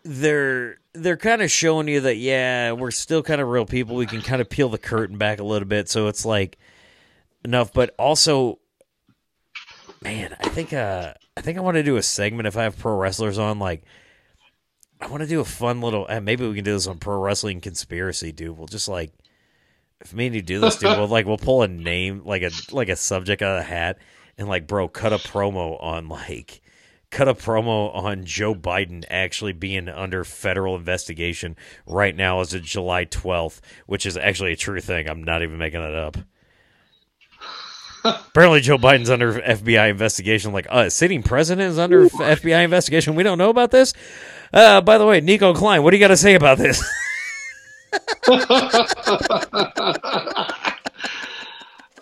they're they're kind of showing you that yeah, we're still kind of real people. We can kind of peel the curtain back a little bit, so it's like enough. But also, man, I think uh, I think I want to do a segment if I have pro wrestlers on, like I want to do a fun little. Uh, maybe we can do this on pro wrestling conspiracy, dude. We'll just like if me and you do this, dude. we'll like we'll pull a name like a like a subject out of the hat and like, bro, cut a promo on like cut a promo on Joe Biden actually being under federal investigation right now as of July 12th, which is actually a true thing. I'm not even making that up. Apparently, Joe Biden's under FBI investigation. Like, uh, sitting president is under FBI investigation. We don't know about this. Uh, by the way, Nico Klein, what do you got to say about this?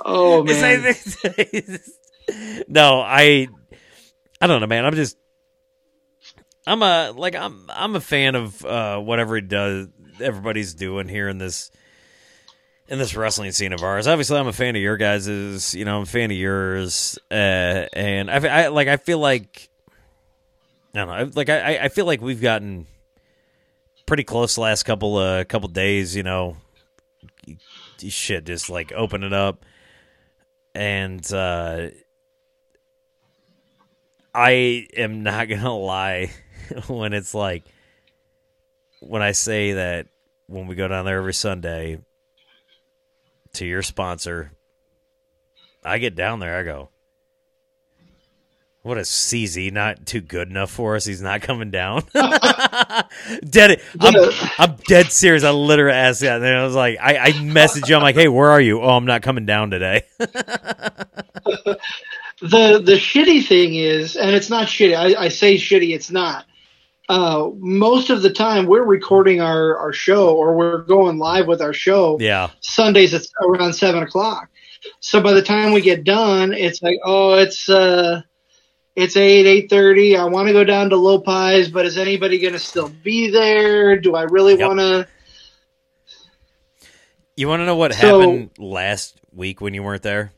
oh man! no, I, I don't know, man. I'm just, I'm a like I'm I'm a fan of uh, whatever he does. Everybody's doing here in this in this wrestling scene of ours. Obviously, I'm a fan of your guys's. You know, I'm a fan of yours, uh, and I, I like. I feel like I don't know. Like I, I feel like we've gotten pretty close the last couple uh couple days. You know, shit, just like open it up, and uh, I am not gonna lie when it's like when I say that when we go down there every Sunday to your sponsor, I get down there, I go, what is CZ not too good enough for us? He's not coming down. dead. I'm, I'm, dead serious. I literally asked that, and I was like, I, I you. I'm like, hey, where are you? Oh, I'm not coming down today. the the shitty thing is, and it's not shitty. I, I say shitty. It's not. Uh, most of the time we're recording our, our show or we're going live with our show. Yeah. Sundays it's around seven o'clock. So by the time we get done, it's like, oh, it's uh, it's eight eight thirty. I want to go down to Lopiez, but is anybody going to still be there? Do I really yep. want to? You want to know what so, happened last week when you weren't there?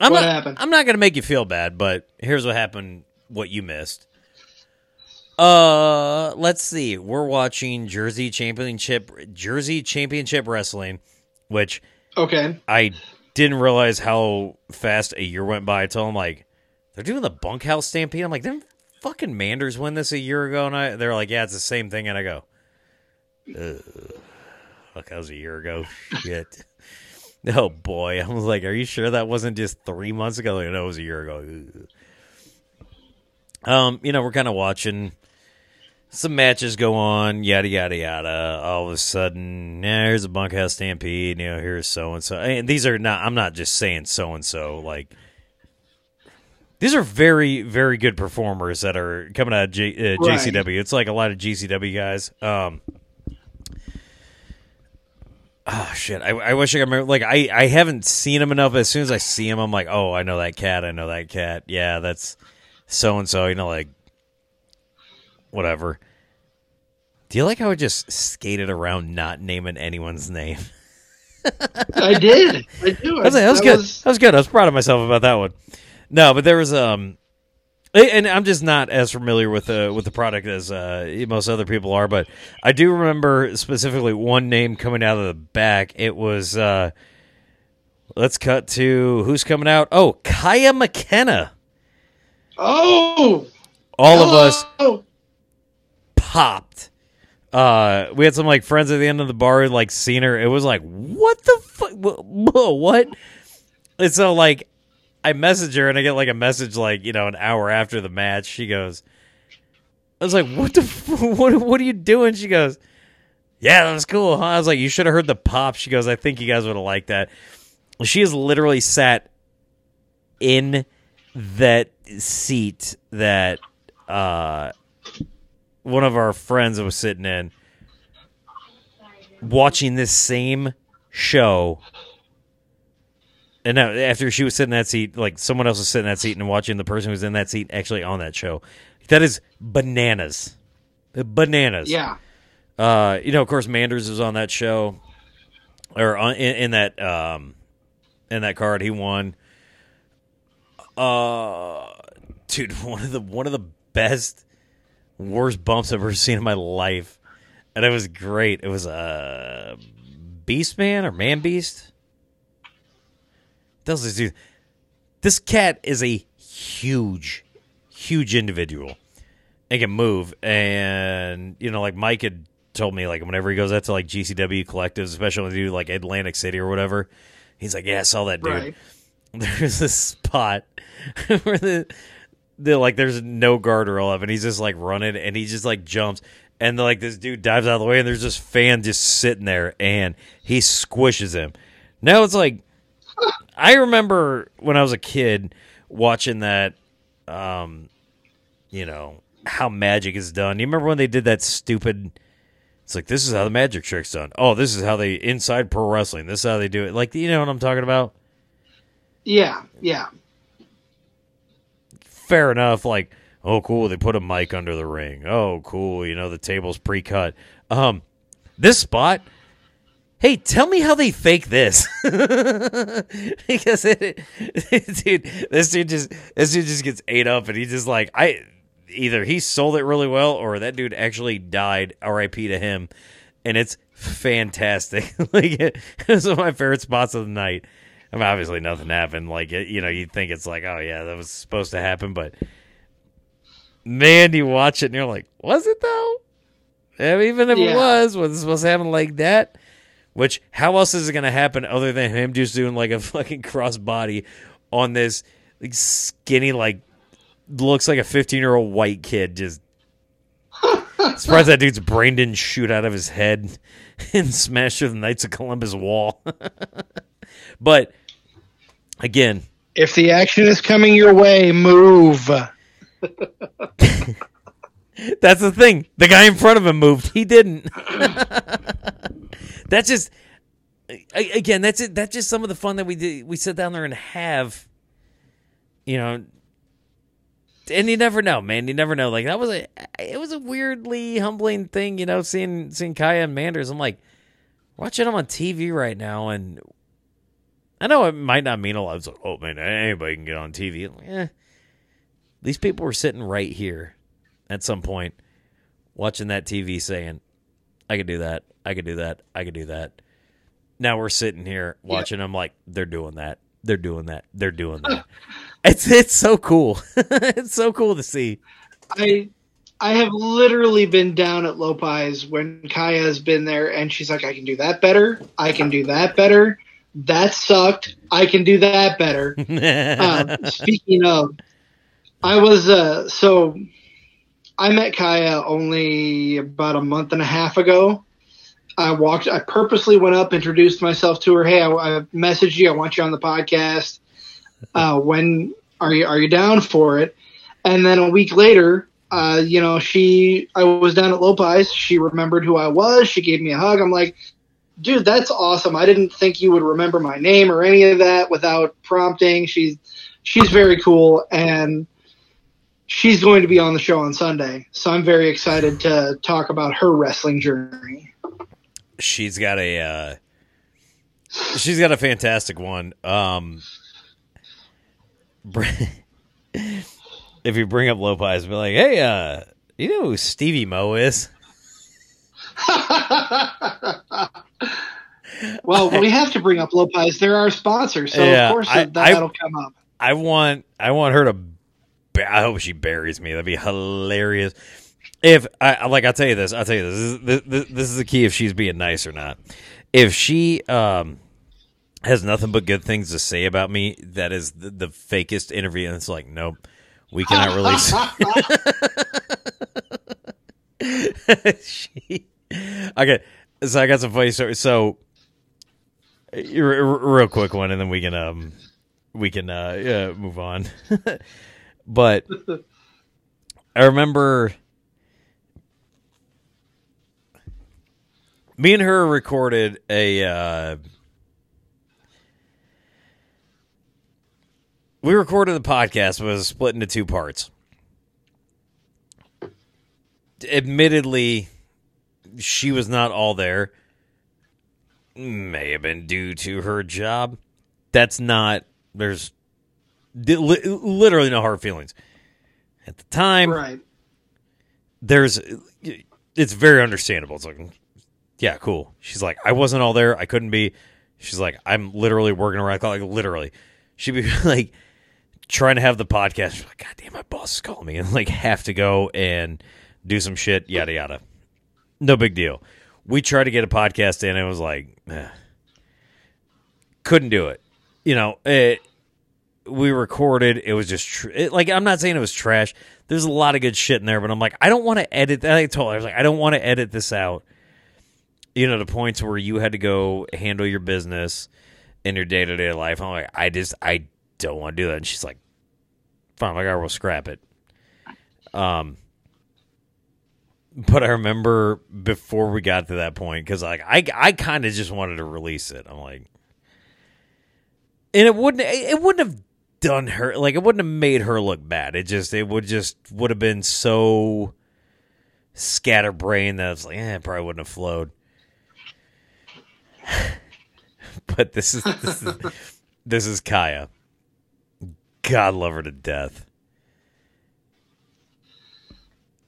I'm what not, happened? I'm not going to make you feel bad, but here's what happened. What you missed. Uh, let's see. We're watching Jersey Championship Jersey Championship Wrestling, which okay, I didn't realize how fast a year went by until I'm like, they're doing the bunkhouse stampede. I'm like, didn't fucking Manders win this a year ago? And I, they're like, yeah, it's the same thing. And I go, fuck, that was a year ago. Shit. oh boy, I was like, are you sure that wasn't just three months ago? Like, no, it was a year ago. Um, you know, we're kind of watching some matches go on, yada yada yada. All of a sudden, yeah, here's a bunkhouse stampede. You know, here's so and so. And these are not. I'm not just saying so and so. Like these are very very good performers that are coming out of J, uh, right. JCW. It's like a lot of GCW guys. Um. Oh shit! I, I wish I could remember. Like I, I haven't seen him enough. As soon as I see him, I'm like, oh, I know that cat. I know that cat. Yeah, that's so and so. You know, like whatever. Do you like how I just skated around not naming anyone's name? I did. I do. I was that was good. Was... That was good. I was proud of myself about that one. No, but there was um, and I'm just not as familiar with the with the product as uh, most other people are. But I do remember specifically one name coming out of the back. It was uh, let's cut to who's coming out. Oh, Kaya McKenna. Oh, all of us popped. Uh, we had some like friends at the end of the bar, like seen her. It was like, what the fuck? What? And so like, I message her and I get like a message like you know an hour after the match. She goes, I was like, what the what? What are you doing? She goes, yeah, that was cool. Huh? I was like, you should have heard the pop. She goes, I think you guys would have liked that. She has literally sat in that seat that uh one of our friends that was sitting in watching this same show. And now after she was sitting in that seat like someone else was sitting in that seat and watching the person who was in that seat actually on that show. That is bananas. Bananas. Yeah. Uh you know of course manders was on that show. Or on, in, in that um in that card he won. Uh dude one of the one of the best worst bumps I've ever seen in my life, and it was great. It was a uh, Beast Man or Man Beast. This dude. This cat is a huge, huge individual, and can move. And you know, like Mike had told me, like whenever he goes out to like GCW collectives, especially when they do like Atlantic City or whatever, he's like, "Yeah, I saw that dude." Right. There's this spot where the the like there's no guardrail up, and he's just like running, and he just like jumps. And like this dude dives out of the way, and there's this fan just sitting there, and he squishes him. Now it's like I remember when I was a kid watching that, um, you know, how magic is done. You remember when they did that stupid? It's like this is how the magic trick's done. Oh, this is how they inside pro wrestling. This is how they do it. Like you know what I'm talking about? Yeah, yeah. Fair enough. Like oh, cool. They put a mic under the ring. Oh, cool. You know the table's pre-cut. Um, this spot hey, tell me how they fake this. because it, dude, this dude just this dude just gets ate up and he just like I either he sold it really well or that dude actually died. R.I.P. to him. And it's fantastic. like it, was one of my favorite spots of the night. I mean, obviously nothing happened. Like it, you know, you think it's like, oh yeah, that was supposed to happen, but man, you watch it and you're like, was it though? Mean, even if yeah. it was, was it supposed to happen like that? Which how else is it going to happen other than him just doing like a fucking crossbody on this like skinny like looks like a 15 year old white kid just surprised that dude's brain didn't shoot out of his head and smash through the Knights of Columbus wall. but again, if the action is coming your way, move. That's the thing. The guy in front of him moved. He didn't. that's just again. That's it. That's just some of the fun that we did. We sit down there and have. You know, and you never know, man. You never know. Like that was a. It was a weirdly humbling thing, you know, seeing seeing Kaya and Manders. I'm like watching them on TV right now, and I know it might not mean a lot. It's like, oh man, anybody can get on TV. Eh. These people were sitting right here at some point watching that TV saying, I could do that. I could do that. I could do that. Now we're sitting here watching them like they're doing that. They're doing that. They're doing that. it's it's so cool. it's so cool to see. I I have literally been down at Lopiez when Kaya has been there and she's like, I can do that better. I can do that better. That sucked. I can do that better. um, speaking of, I was uh, so I met Kaya only about a month and a half ago. I walked. I purposely went up, introduced myself to her. Hey, I, I messaged you. I want you on the podcast. Uh, when are you are you down for it? And then a week later, uh, you know, she I was down at Lopiez. She remembered who I was. She gave me a hug. I'm like, dude, that's awesome. I didn't think you would remember my name or any of that without prompting. She's she's very cool and she's going to be on the show on Sunday, so I'm very excited to talk about her wrestling journey. She's got a uh, she's got a fantastic one. Um, if you bring up Lopiez, be like, "Hey, uh, you know who Stevie Mo is?" well, we have to bring up Lopiez. They're our sponsor, so yeah, of course I, that'll I, come up. I want I want her to I hope she buries me. That'd be hilarious. If I like, I'll tell you this. I'll tell you this. This is, this, this is the key. If she's being nice or not. If she um has nothing but good things to say about me, that is the, the fakest interview. And it's like, nope, we cannot release. she, okay, so I got some funny stories. So, real quick one, and then we can um we can uh, move on. But I remember me and her recorded a uh, we recorded the podcast but it was split into two parts admittedly she was not all there may have been due to her job that's not there's literally no hard feelings. At the time, right? There's, it's very understandable. It's like, yeah, cool. She's like, I wasn't all there. I couldn't be. She's like, I'm literally working around. Like literally, she'd be like, trying to have the podcast. Like, God damn, my boss is calling me, and like have to go and do some shit. Yada yada. No big deal. We tried to get a podcast in. And it was like, eh. couldn't do it. You know, it, we recorded. It was just tr- it, like I'm not saying it was trash. There's a lot of good shit in there, but I'm like, I don't want to edit. That. I told her, I was like, I don't want to edit this out. You know, the points where you had to go handle your business in your day to day life. I'm like, I just, I don't want to do that. And she's like, fine, like I will scrap it. Um, but I remember before we got to that point because like I, I kind of just wanted to release it. I'm like, and it wouldn't, it wouldn't have done her like it wouldn't have made her look bad. It just, it would just would have been so scatterbrained that it's like, eh, it probably wouldn't have flowed. but this is this is this is Kaya. God love her to death.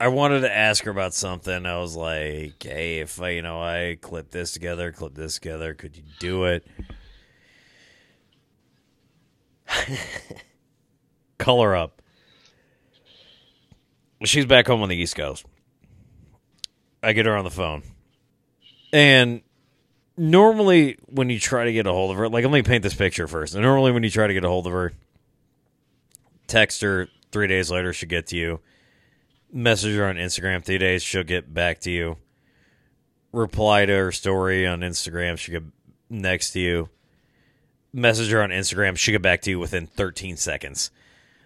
I wanted to ask her about something. I was like, "Hey, if I, you know, I clip this together, clip this together, could you do it?" Her up. She's back home on the East Coast. I get her on the phone, and normally when you try to get a hold of her, like let me paint this picture first. Normally when you try to get a hold of her, text her three days later, she'll get to you. Message her on Instagram three days, she'll get back to you. Reply to her story on Instagram, she'll get next to you. Message her on Instagram, she'll get back to you within 13 seconds.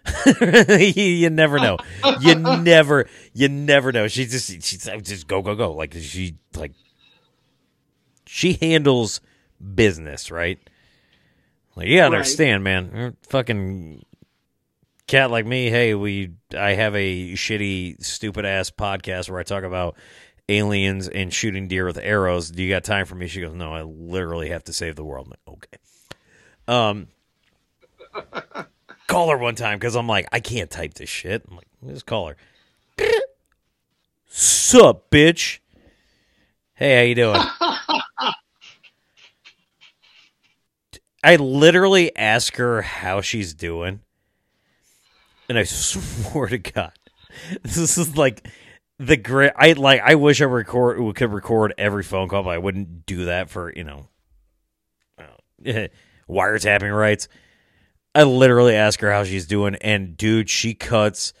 you, you never know. You never, you never know. She just, she's just go, go, go. Like she, like she handles business, right? Like you gotta Right. understand, man. Fucking cat like me. Hey, we I have a shitty, stupid ass podcast where I talk about aliens and shooting deer with arrows. Do you got time for me? She goes, No, I literally have to save the world. I'm like, okay. Um, call her one time because I'm like, I can't type this shit. I'm like, just call her. Sup, bitch? Hey, how you doing? I literally ask her how she's doing, and I swear to God, this is like the great. I like. I wish I record could record every phone call, but I wouldn't do that for you know wiretapping rights. I literally ask her how she's doing, and dude, she cuts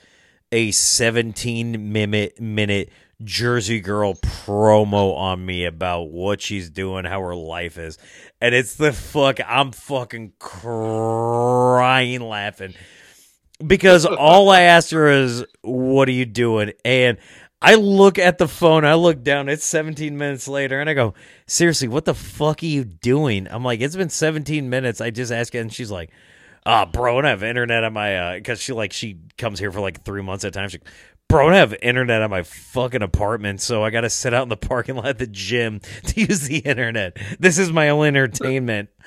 a 17 minute minute Jersey Girl promo on me about what she's doing, how her life is. And it's the fuck I'm fucking crying laughing. Because all I asked her is, What are you doing? And I look at the phone, I look down, it's 17 minutes later, and I go, Seriously, what the fuck are you doing? I'm like, It's been 17 minutes. I just asked her, and she's like, Ah, bro, I have internet on my uh because she like she comes here for like three months at a time. She Bro, I have internet on my fucking apartment, so I gotta sit out in the parking lot at the gym to use the internet. This is my only entertainment.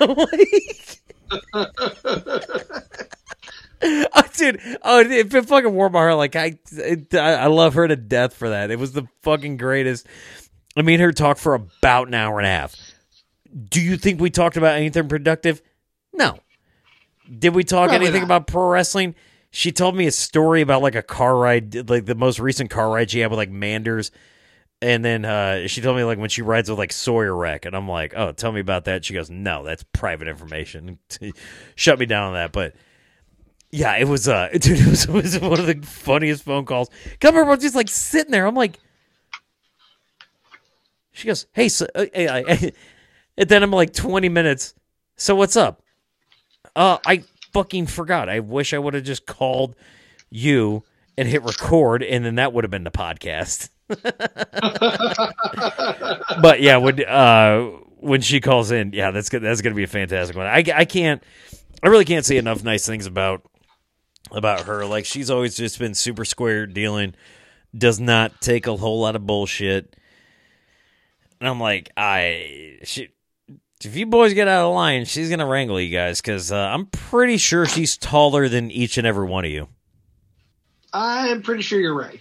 Like, oh, dude, oh, it, it fucking warmed my heart. Like I, it, I, I love her to death for that. It was the fucking greatest. I mean, her talk for about an hour and a half. Do you think we talked about anything productive? No. Did we talk Probably anything not. about pro wrestling? She told me a story about like a car ride, like the most recent car ride she had with like Manders. And then uh, she told me like when she rides with like Sawyer Wreck, and I'm like, oh, tell me about that. She goes, no, that's private information. Shut me down on that. But yeah, it was uh, dude, it was, it was one of the funniest phone calls. I remember just like sitting there. I'm like, she goes, hey, so, uh, hey, and then I'm like 20 minutes. So what's up? Uh, I fucking forgot. I wish I would have just called you and hit record, and then that would have been the podcast. but yeah, when uh when she calls in, yeah, that's good. That's gonna be a fantastic one. I I can't, I really can't say enough nice things about about her. Like she's always just been super square dealing, does not take a whole lot of bullshit. And I'm like, I she if you boys get out of line, she's gonna wrangle you guys because uh, I'm pretty sure she's taller than each and every one of you. I'm pretty sure you're right.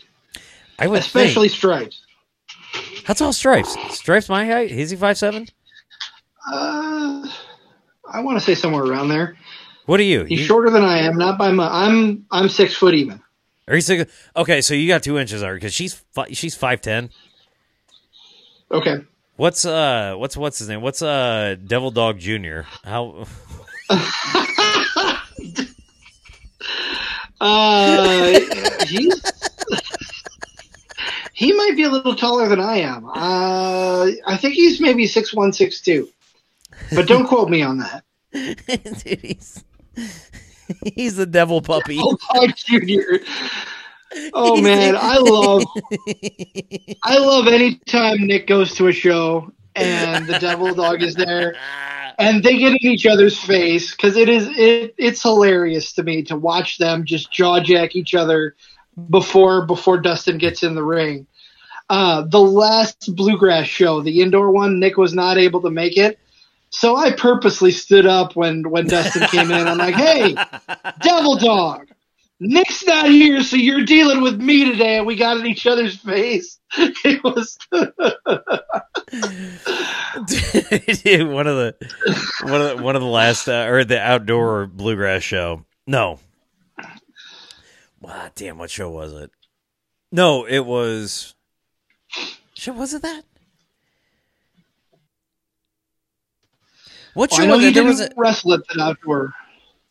I would Especially think. stripes. How tall Stripes? Stripes my height? Is he five seven? Uh, I want to say somewhere around there. What are you? He's You- shorter than I am, not by much. I'm I'm six foot even. Are you six? Okay, so you got two inches on her because she's fi- she's five ten. Okay. What's uh what's what's his name? What's uh Devil Dog Junior? How Uh, he's he might be a little taller than I am. Uh, I think he's maybe six one, six two. But don't quote me on that. Dude, he's he's the devil puppy. Oh, Junior. Oh man, I love I love any time Nick goes to a show and the devil dog is there and they get in each other's face because it is it, it's hilarious to me to watch them just jaw jack each other before before Dustin gets in the ring. Uh, the last bluegrass show, the indoor one, Nick was not able to make it. So I purposely stood up when when Dustin came in. I'm like, "Hey, Devil Dog, Nick's not here, so you're dealing with me today." And we got in each other's face. It was Dude, one of the one of the, one of the last uh, or the outdoor bluegrass show. No. Wow, damn, what show was it? No, it was. Shit, was it that? What show I know was you? There was a, wrestle at outdoor.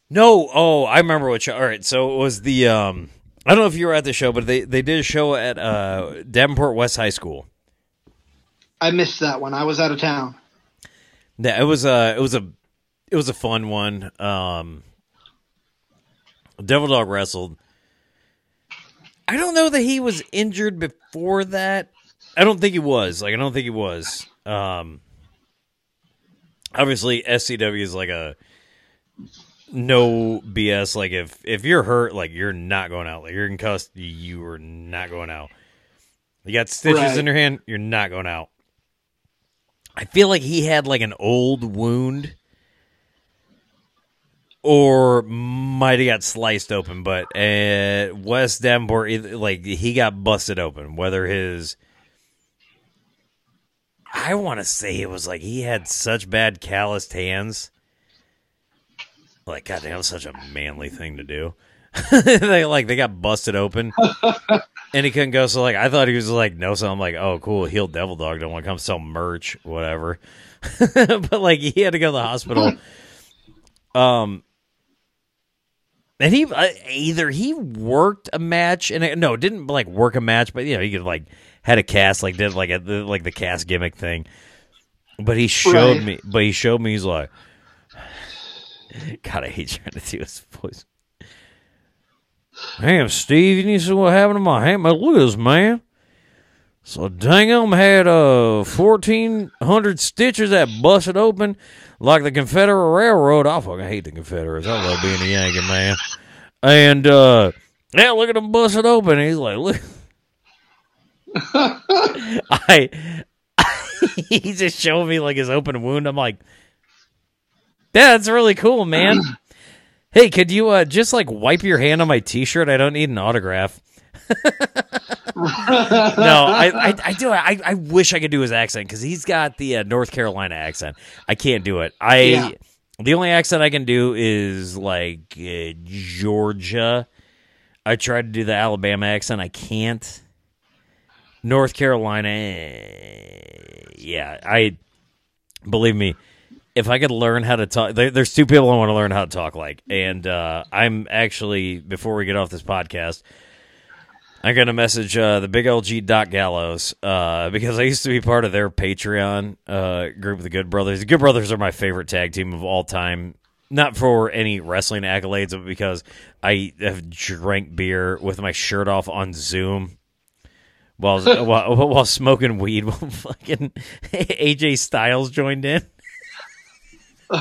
no. Oh, I remember what show. All right, so it was the. um I don't know if you were at the show, but they they did a show at uh Davenport West High School. I missed that one. I was out of town. Yeah, it was a it was a it was a fun one. Um Devil Dog wrestled. I don't know that he was injured before that. I don't think he was. Like I don't think he was. Um obviously SCW is like a no BS like if if you're hurt like you're not going out. Like you're concussed, you are not going out. You got stitches Right. in your hand, you're not going out. I feel like he had like an old wound or might have got sliced open, but uh, West Davenport, like he got busted open. Whether his, I want to say it was like he had such bad calloused hands. Like, God, goddamn, was such a manly thing to do. they like they got busted open, and he couldn't go. So like, I thought he was like no. So I'm like, oh, cool, healed devil dog. Don't want to come sell merch, whatever. but like, he had to go to the hospital. Um, and he uh, either he worked a match and no, didn't like work a match, but you know he could like had a cast, like did like a the, like the cast gimmick thing. But he showed Right. me, but he showed me. He's like, God, I hate trying to do his voice. Damn, Steve, you need to see what happened to my hand. At this, man. So dang 'em had uh fourteen hundred stitches that busted open like the Confederate Railroad. I fucking hate the Confederates. I love being a Yankee man. And uh yeah, look at them busted open. he's like, look. I, he just showed me like his open wound. I'm like, yeah, that's really cool, man. hey, could you uh just like wipe your hand on my T-shirt? I don't need an autograph. no, I, I, I do. I, I wish I could do his accent because he's got the uh, North Carolina accent. I can't do it. I Yeah. the only accent I can do is like uh, Georgia. I tried to do the Alabama accent. I can't. North Carolina, eh, yeah. I believe me. If I could learn how to talk, there, there's two people I want to learn how to talk like, and uh, I'm actually before we get off this podcast. I'm gonna message uh, the big LG Doc Gallows uh, because I used to be part of their Patreon uh, group, the Good Brothers. The Good Brothers are my favorite tag team of all time. Not for any wrestling accolades, but because I have drank beer with my shirt off on Zoom while while, while smoking weed. While fucking AJ Styles joined in.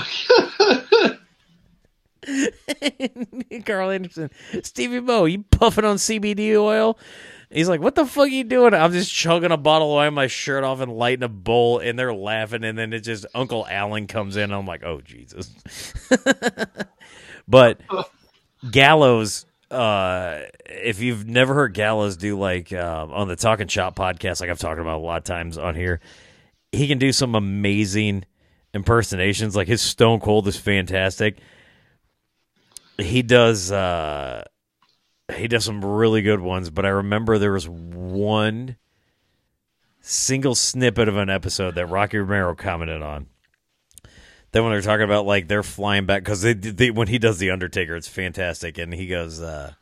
Karl Anderson, Stevie Mo, you puffing on CBD oil? He's like, what the fuck are you doing? I'm just chugging a bottle of wine, my shirt off, and lighting a bowl, and they're laughing, and then it just Uncle Alan comes in. And I'm like, oh Jesus. but Gallows, uh, if you've never heard Gallows do like uh, on the Talking Shop podcast, like I've talked about a lot of times on here, he can do some amazing impersonations. Like his Stone Cold is fantastic. he does uh he does some really good ones, but I remember there was one single snippet of an episode that Rocky Romero commented on. Then when they're talking about like they're flying back because they, they when he does the Undertaker, it's fantastic, and he goes, uh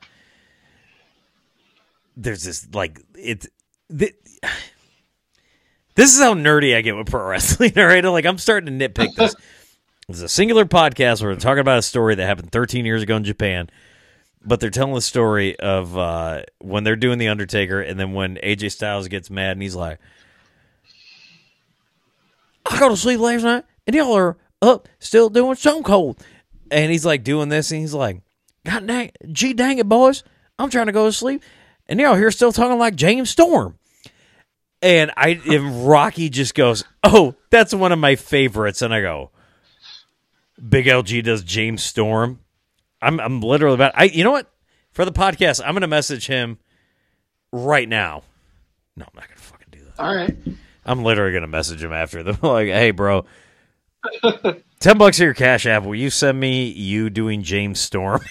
"There's this like it's th- this is how nerdy I get with pro wrestling. All right, like I'm starting to nitpick this. It's a singular podcast where we're talking about a story that happened 13 years ago in Japan, but they're telling the story of uh, when they're doing the Undertaker, and then when AJ Styles gets mad and he's like, "I go to sleep last night, and y'all are up still doing Stone Cold," and he's like doing this, and he's like, "God dang, gee dang it, boys, I'm trying to go to sleep, and y'all here still talking like James Storm." And I, and Rocky just goes, "Oh, that's one of my favorites," and I go. Big LG does James Storm. I'm I'm literally about I you know what? For the podcast, I'm gonna message him right now. No, I'm not gonna fucking do that. All right. I'm literally gonna message him after them like, hey bro. Ten bucks of your cash app. Will you send me you doing James Storm?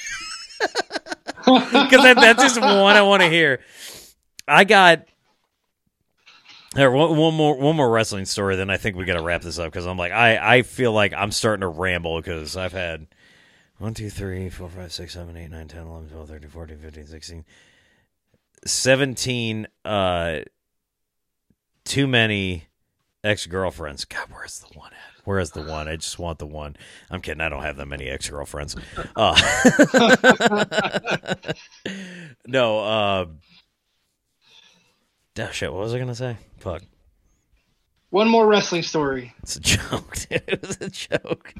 Because that, that's just one I want to hear. I got there, one, one more one more wrestling story, then I think we got to wrap this up because I'm like I I feel like I'm starting to ramble because I've had 1, 2, 3, 4, 5, 6, 7, 8, 9, 10, 11, 12, 13, 14, 15, 16, 17 uh, too many ex girlfriends. God, where's the one at? Where is the one? I just want the one. I'm kidding. I don't have that many ex girlfriends. Uh, no, uh, oh, shit. What was I going to say? Fuck. One more wrestling story. It's a joke. it was a joke.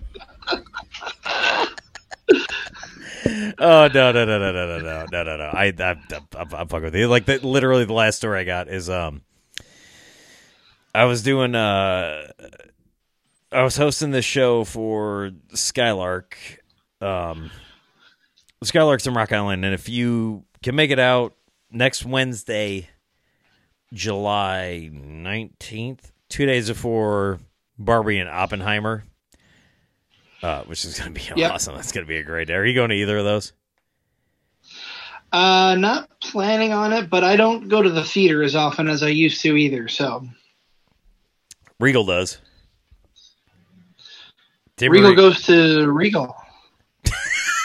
oh no no no no no no no no no no! I I I'm, I'm, fucking with you. Like that, literally, the last story I got is um, I was doing uh, I was hosting this show for Skylark, um, Skylark's in Rock Island, and if you can make it out next Wednesday, July nineteenth, two days before Barbie and Oppenheimer uh, which is going to be Yep. awesome. That's going to be a great day. Are you going to either of those? Uh, not planning on it, but I don't go to the theater as often as I used to either. So Regal does. Regal goes to Regal,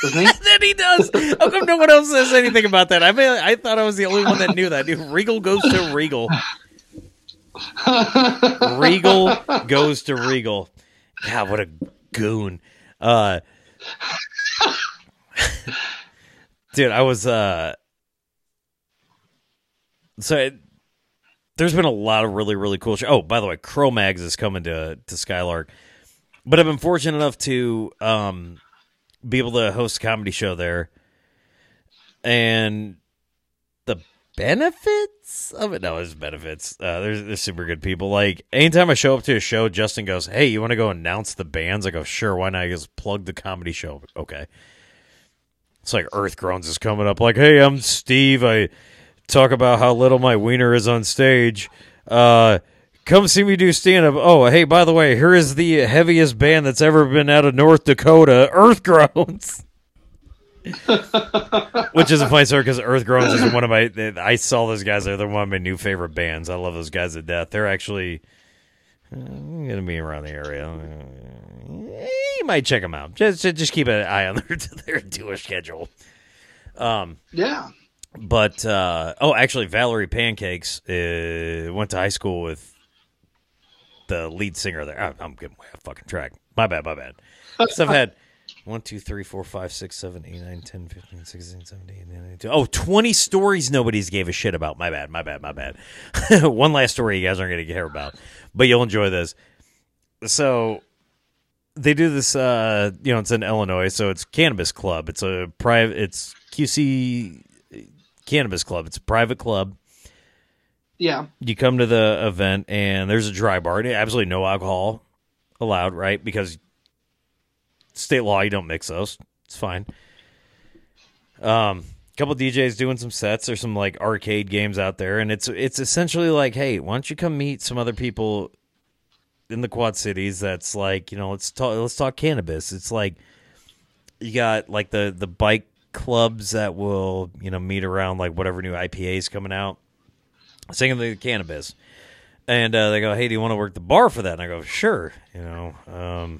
doesn't he? then he does. How come no one else says anything about that? I mean, I thought I was the only one that knew that. Dude, Regal goes to Regal. Regal goes to Regal. God, what a goon. Uh, dude, I was uh so it, there's been a lot of really really cool. Sh- oh, by the way, Cro-Mags is coming to to Skylark, but I've been fortunate enough to um be able to host a comedy show there, and the benefits of it. No, there's benefits. Uh, there's, there's super good people. Like anytime I show up to a show, Justin goes, "Hey, you want to go announce the bands?" I go, "Sure, why not?" He goes, "Plug the comedy show." Okay. It's like Earth Groans is coming up. Like, hey, I'm Steve. I talk about how little my wiener is on stage. Uh, come see me do stand up. Oh, hey, by the way, here is the heaviest band that's ever been out of North Dakota, Earth Groans. Which is a funny story because Earth Groans is one of my. I saw those guys. They're one of my new favorite bands. I love those guys to death. They're actually uh, gonna be around the area. You might check them out. Just just keep an eye on their their tour schedule. Um, yeah. but uh, oh, actually, Valerie Pancakes uh, went to high school with the lead singer there. I'm, I'm getting way off fucking track. My bad, my bad. So I've had 1, 2, 3, 4, 5, 6, 7, 8, 9, 10, 15, 16, 17, 18, 19, 20. Oh, 20 stories nobody's gave a shit about. My bad, my bad, my bad. One last story you guys aren't going to care about, but you'll enjoy this. So they do this, uh, you know, it's in Illinois, so it's Cannabis Club. It's a private, it's QC Cannabis Club. It's a private club Yeah. you come to the event and there's a dry bar. Absolutely no alcohol allowed, right? Because state law, you don't mix those. It's fine. Um, couple DJs doing some sets or some like arcade games out there, and it's it's essentially like, hey, why don't you come meet some other people in the Quad Cities? That's like, you know, let's talk let's talk cannabis. It's like you got like the the bike clubs that will you know meet around like whatever new IPA is coming out. Singing the cannabis, and uh, they go, "Hey, do you want to work the bar for that?" And I go, "Sure." You know, um,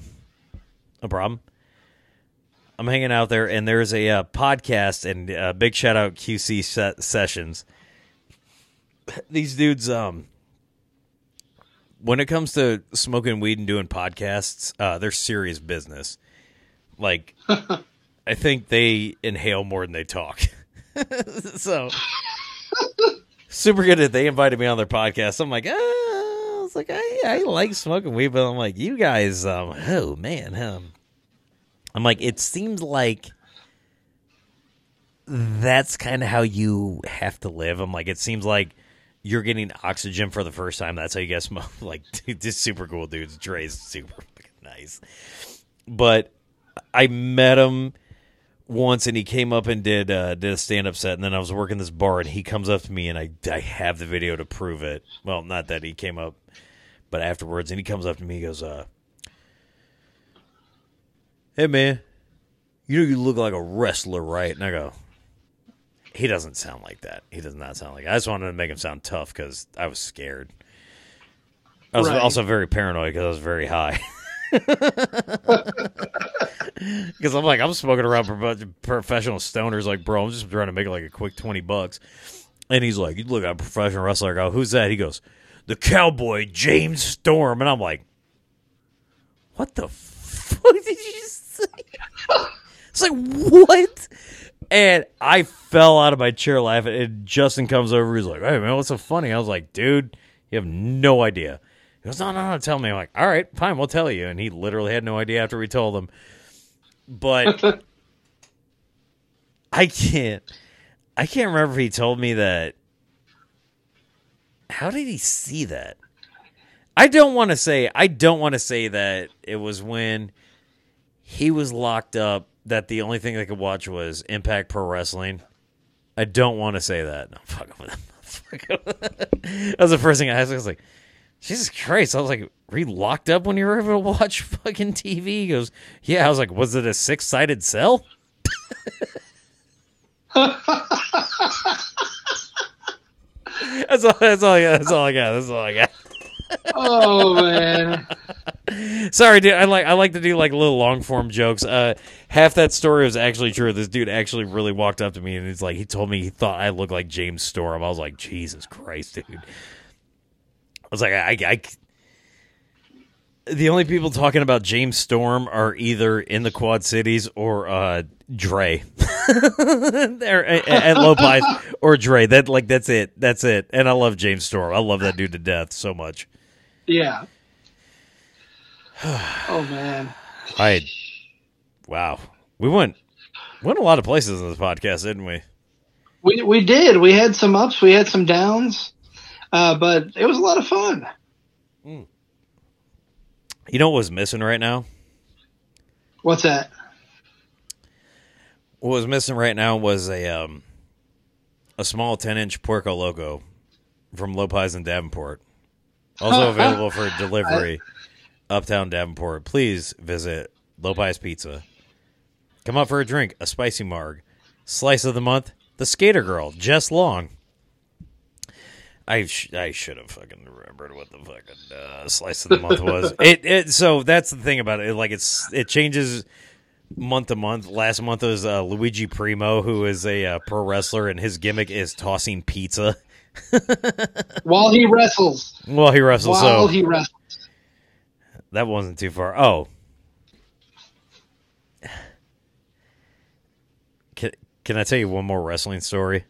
no problem. I'm hanging out there, and there's a uh, podcast, and uh, big shout out QC se- sessions. These dudes, um, when it comes to smoking weed and doing podcasts, uh, they're serious business. Like, I think they inhale more than they talk. so, super good at they invited me on their podcast. I'm like, ah, I like, I, I like smoking weed, but I'm like, you guys, um, oh man, um, I'm like, it seems like that's kind of how you have to live. I'm like, it seems like you're getting oxygen for the first time. That's how you guys smoke. Like, dude, this super cool dude. Dre's super nice. But I met him once, and he came up and did uh, did a stand up set, and then I was working this bar, and he comes up to me, and I I have the video to prove it. Well, not that he came up, but afterwards, and he comes up to me, he goes, uh hey man, you know you look like a wrestler, right? And I go, he doesn't sound like that. He does not sound like. That. I just wanted to make him sound tough because I was scared. I was Right. also very paranoid because I was very high. Because I'm like, I'm smoking around of professional stoners. Like, bro, I'm just trying to make like a quick twenty bucks. And he's like, you look at a professional wrestler. I go, who's that? He goes, the cowboy James Storm. And I'm like, what the fuck did you say? It's like, what? And I fell out of my chair laughing. And Justin comes over. He's like, hey, man, what's so funny? I was like, dude, you have no idea. He goes, no, no, no, tell me. I'm like, all right, fine, we'll tell you. And he literally had no idea after we told him. But I can't, I can't remember if he told me that. How did he see that? I don't want to say, I don't want to say that it was when he was locked up that the only thing they could watch was Impact Pro Wrestling. I don't want to say that. No, fuck with him. Fuck him. that was the first thing I asked. I was like, Jesus Christ. I was like, were you locked up when you were able to watch fucking TV? He goes, Yeah. I was like, was it a six sided cell? that's all. That's all. I got. That's all I got. That's all I got. oh man. Sorry, dude. I like I like to do like little long form jokes. Uh, half that story was actually true. This dude actually really walked up to me and he's like, he told me he thought I looked like James Storm. I was like, Jesus Christ, dude. I was like, I, I, the only people talking about James Storm are either in the Quad Cities or uh, Dre. They're at, at Lopiez or Dre. That like that's it. That's it. And I love James Storm. I love that dude to death so much. Yeah. Oh man. I wow. We went went a lot of places in this podcast, didn't we? We we did. We had some ups. We had some downs. Uh, but it was a lot of fun. You know what was missing right now? What's that? What was missing right now was a um a small ten inch Puerco Loco from Lopiez and Davenport. Also available for delivery uptown Davenport. Please visit Lopiez Pizza. Come up for a drink, a spicy marg. Slice of the month, the skater girl, Jess Long. I sh- I should have fucking remembered what the fucking uh, slice of the month was. it it so that's the thing about it. Like it's it changes month to month. Last month was uh, Luigi Primo, who is a uh, pro wrestler, and his gimmick is tossing pizza While he wrestles. while he wrestles. While so he wrestles. that wasn't too far. Oh, can can I tell you one more wrestling story?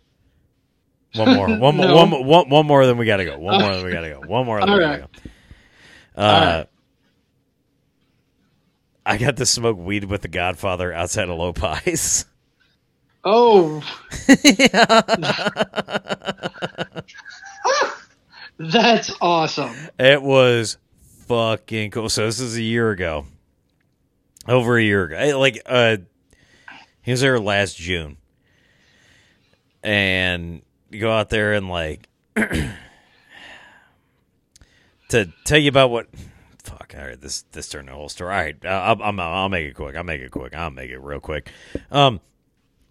One more, one more, No. one, more- one, one more. Then we gotta go. One more. Then we gotta go. One more. All we right. gotta go. Uh, right. I got to smoke weed with the Godfather outside of Lopiez. Oh. That's awesome. It was fucking cool. So this is a year ago, over a year ago. Like, uh, he was there last June, and go out there and like to tell you about what. Fuck. All right, this this turned the whole story. All right, I'll, I'll, I'll make it quick. I'll make it quick. I'll make it real quick. Um,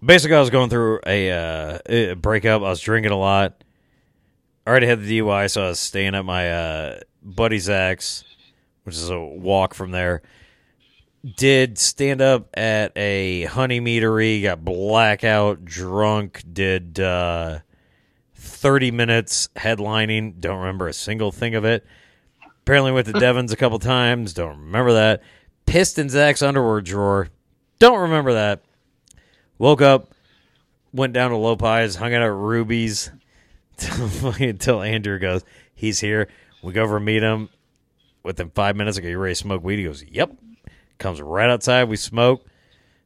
basically, I was going through a, uh, a breakup. I was drinking a lot. I already had the DUI, so I was staying at my uh, buddy Zach's, which is a walk from there. Did stand up at a honey meadery, got blackout drunk, did uh, 30 minutes headlining, don't remember a single thing of it. Apparently went to Devon's a couple times, don't remember that. Pissed in Zach's underwear drawer, don't remember that. Woke up, went down to Lopiez, hung out at Ruby's until Andrew goes, he's here. We go over and meet him. Within five minutes, I go, you ready to smoke weed? He goes, yep. Comes right outside. We smoke.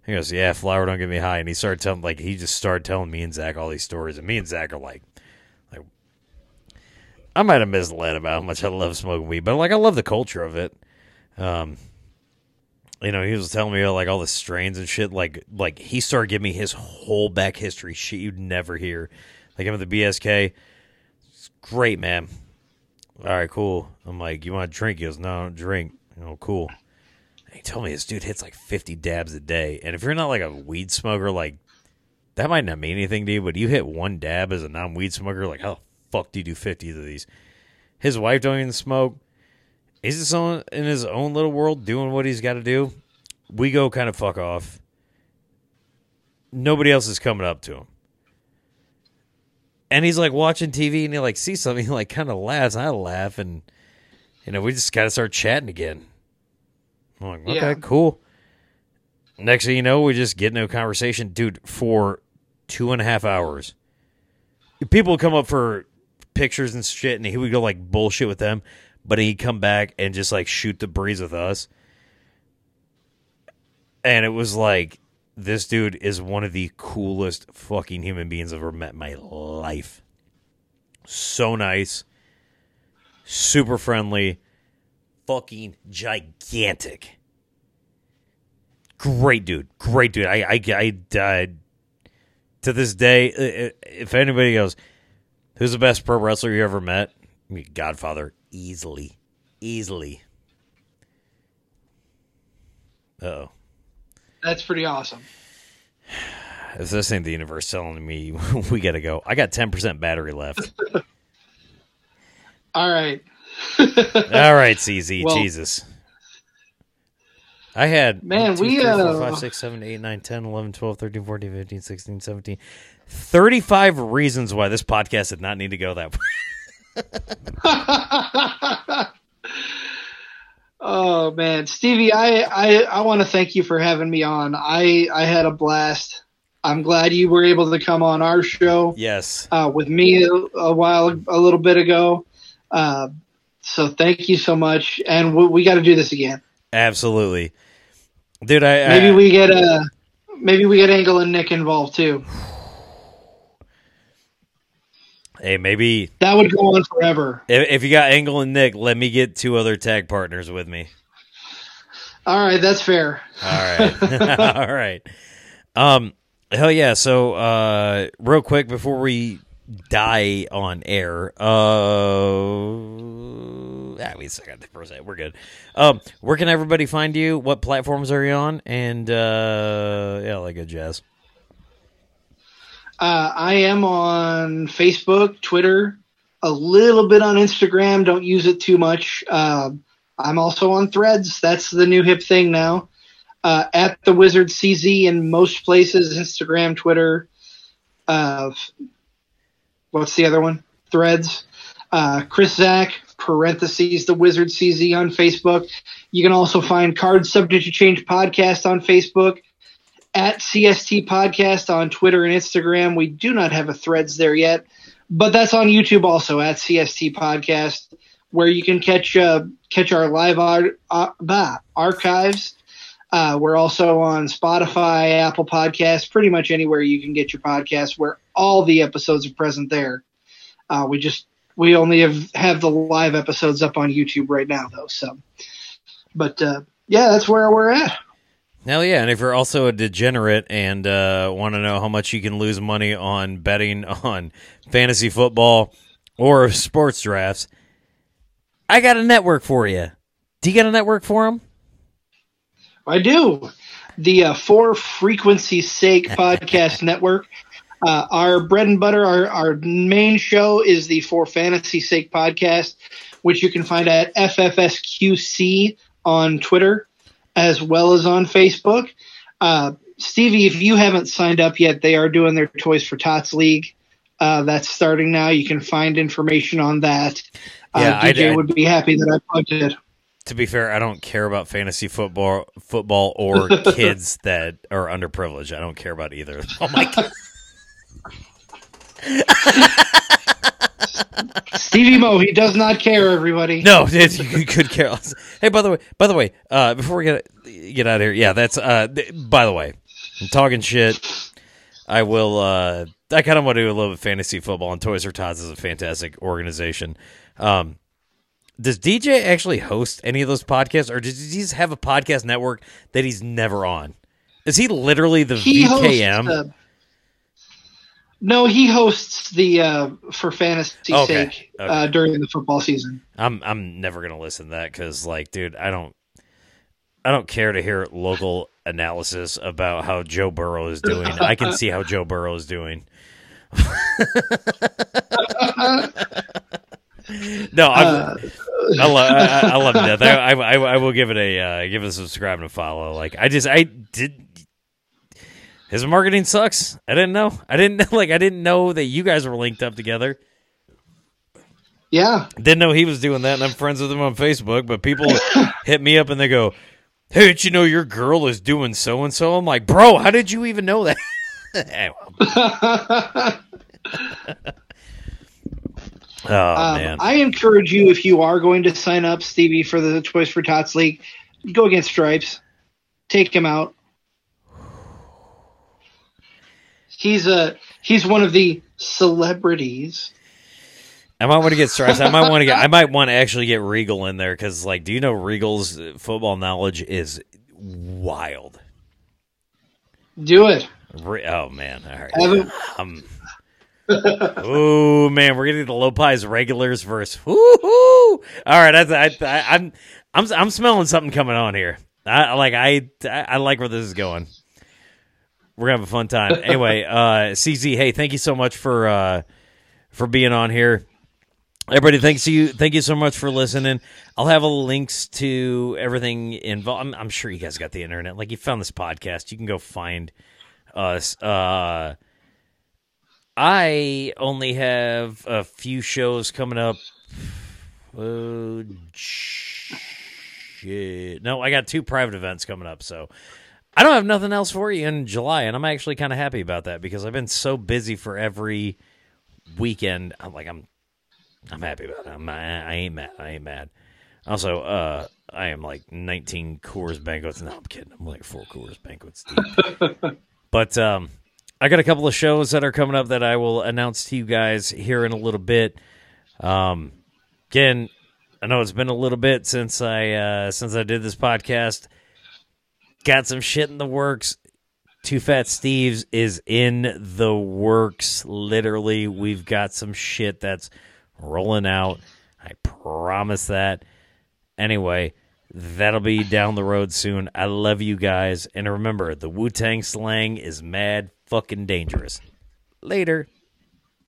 He goes, yeah, flower don't get me high. And he started telling, like, he just started telling me and Zach all these stories. And me and Zach are like, like, I might have misled about how much I love smoking weed, but like, I love the culture of it. Um, you know, he was telling me like all the strains and shit. Like, like he started giving me his whole back history shit you'd never hear. Like him at the BSK, it's great, man. All right, cool. I'm like, you want to drink? He goes, no, I don't drink. Oh, cool. And he told me this dude hits like 50 dabs a day, and if you're not like a weed smoker, like that might not mean anything to you, but you hit one dab as a non-weed smoker, like how the fuck do you do 50 of these? His wife don't even smoke. He's just on, in his own little world doing what he's got to do. We go kind of fuck off. Nobody else is coming up to him. And he's like watching TV and he like sees something, he like kind of laughs. I laugh and you know, we just gotta start chatting again. I'm like, okay, Yeah. cool. Next thing you know, we just get into a conversation, dude, for two and a half hours. People come up for pictures and shit, and he would go like bullshit with them, but he'd come back and just like shoot the breeze with us. And it was like, this dude is one of the coolest fucking human beings I've ever met in my life. So nice, super friendly, fucking gigantic. Great dude, great dude. I, I, I, uh, to this day, if anybody goes, "Who's the best pro wrestler you ever met?" Godfather, easily, easily. Oh, That's pretty awesome. if this ain't the universe telling me we gotta go, I got ten percent battery left. All right. All right, CZ, Well- Jesus. I had Man, 1, 2, we, 3, 4, uh, 5, 6, 7, 8, 9, 10, 11, 12, 13, 14, 15, 16, 17. 35 reasons why this podcast did not need to go that way. oh man, Stevie, I I, I want to thank you for having me on. I I had a blast. I'm glad you were able to come on our show Yes. uh, with me a, a while a little bit ago. Uh, so thank you so much, and we, we got to do this again. Absolutely. Dude, I, Maybe I we get uh, maybe we get Angle and Nick involved too. Hey, maybe That would go on forever. if, if you got Angle and Nick, let me get two other tag partners with me. All right, that's fair. All right. All right. Um hell yeah. So uh real quick before we die on air, uh ah, we still got the first We're good. Um where can everybody find you? What platforms are you on? And uh yeah, like a jazz. Uh, I am on Facebook, Twitter, a little bit on Instagram. Don't use it too much. Um I'm also on Threads. That's the new hip thing now. Uh, at the Wizard CZ in most places, Instagram, Twitter. Uh, what's the other one? Threads. Uh, Chris Zach, parentheses, the Wizard CZ on Facebook. You can also find Card Subject to Change podcast on Facebook at CST Podcast on Twitter and Instagram. We do not have a threads there yet, but that's on YouTube also at CST Podcast, where you can catch uh, catch our live art, uh, bah, archives. Uh, we're also on Spotify, Apple Podcasts, pretty much anywhere you can get your podcast, where all the episodes are present there. Uh, we just we only have have the live episodes up on YouTube right now, though. So, but uh, yeah, that's where we're at. Hell yeah! And if you're also a degenerate and uh, want to know how much you can lose money on betting on fantasy football or sports drafts, I got a network for you. Do you got a network for them? I do. The uh, For Frequency's Sake podcast network. Uh, our bread and butter, our, our main show is the For Fantasy Sake podcast, which you can find at FFSQC on Twitter as well as on Facebook. Uh, Stevie, if you haven't signed up yet, they are doing their Toys for Tots League. Uh, that's starting now. You can find information on that. Uh, Yeah, DJ I- I- would be happy that I plugged it. To be fair, I don't care about fantasy football, football or kids that are underprivileged. I don't care about either. Oh my god! Stevie Mo, he does not care, everybody. No, it's, you could care less. Hey, by the way, by the way, uh, before we get get out of here, yeah, that's. Uh, by the way, I'm talking shit. I will. Uh, I kind of want to do a little bit of fantasy football, and Toys for Tots is a fantastic organization. Um, does DJ actually host any of those podcasts, or does he just have a podcast network that he's never on? Is he literally the he VKM? Uh, no, he hosts the uh, for fantasy Okay, sake okay. Uh, during the football season. I'm I'm never gonna listen to that because like, dude, I don't I don't care to hear local analysis about how Joe Burrow is doing. I can see how Joe Burrow is doing. no, I'm, I love I, I love death. I, I, I, I will give it a uh, give it a subscribe and a follow. Like I just I did. His marketing sucks. I didn't know. I didn't know, like. I didn't know that you guys were linked up together. Yeah, Didn't know he was doing that, and I'm friends with him on Facebook. But people hit me up and they go, "Hey, did you know your girl is doing so and so?" I'm like, "Bro, how did you even know that?" Oh Um, I encourage you if you are going to sign up, Stevie, for the Toys for Tots League, go against Stripes, take him out. He's a he's one of the celebrities. I might want to get stressed. I might want to get. I might want to actually get Regal in there because, like, do you know Regal's football knowledge is wild? Do it. Re- oh man, all right. Um, oh man, we're getting the Lopiez regulars versus. Woo-hoo! All right, that's, I, I, I'm I'm I'm smelling something coming on here. I like I I like where this is going. We're gonna have a fun time. Anyway, uh, CZ, hey, thank you so much for uh, for being on here. Everybody, thanks you. Thank you so much for listening. I'll have a links to everything involved. I'm, I'm sure you guys got the internet. Like you found this podcast, you can go find us. Uh, I only have a few shows coming up. Oh, shit. No, I got two private events coming up, so I don't have nothing else for you in July, and I'm actually kind of happy about that because I've been so busy for every weekend. I'm like, I'm, I'm happy about it. I'm, I, I ain't mad. I ain't mad. Also, uh, I am like 19 Coors banquets. No, I'm kidding. I'm like four Coors banquets deep. but um, I got a couple of shows that are coming up that I will announce to you guys here in a little bit. Um, again, I know it's been a little bit since I uh, since I did this podcast. Got some shit in the works. Two Fat Steves is in the works. Literally, we've got some shit that's rolling out. I promise that. Anyway, that'll be down the road soon. I love you guys. And remember, the Wu Tang slang is mad fucking dangerous. Later.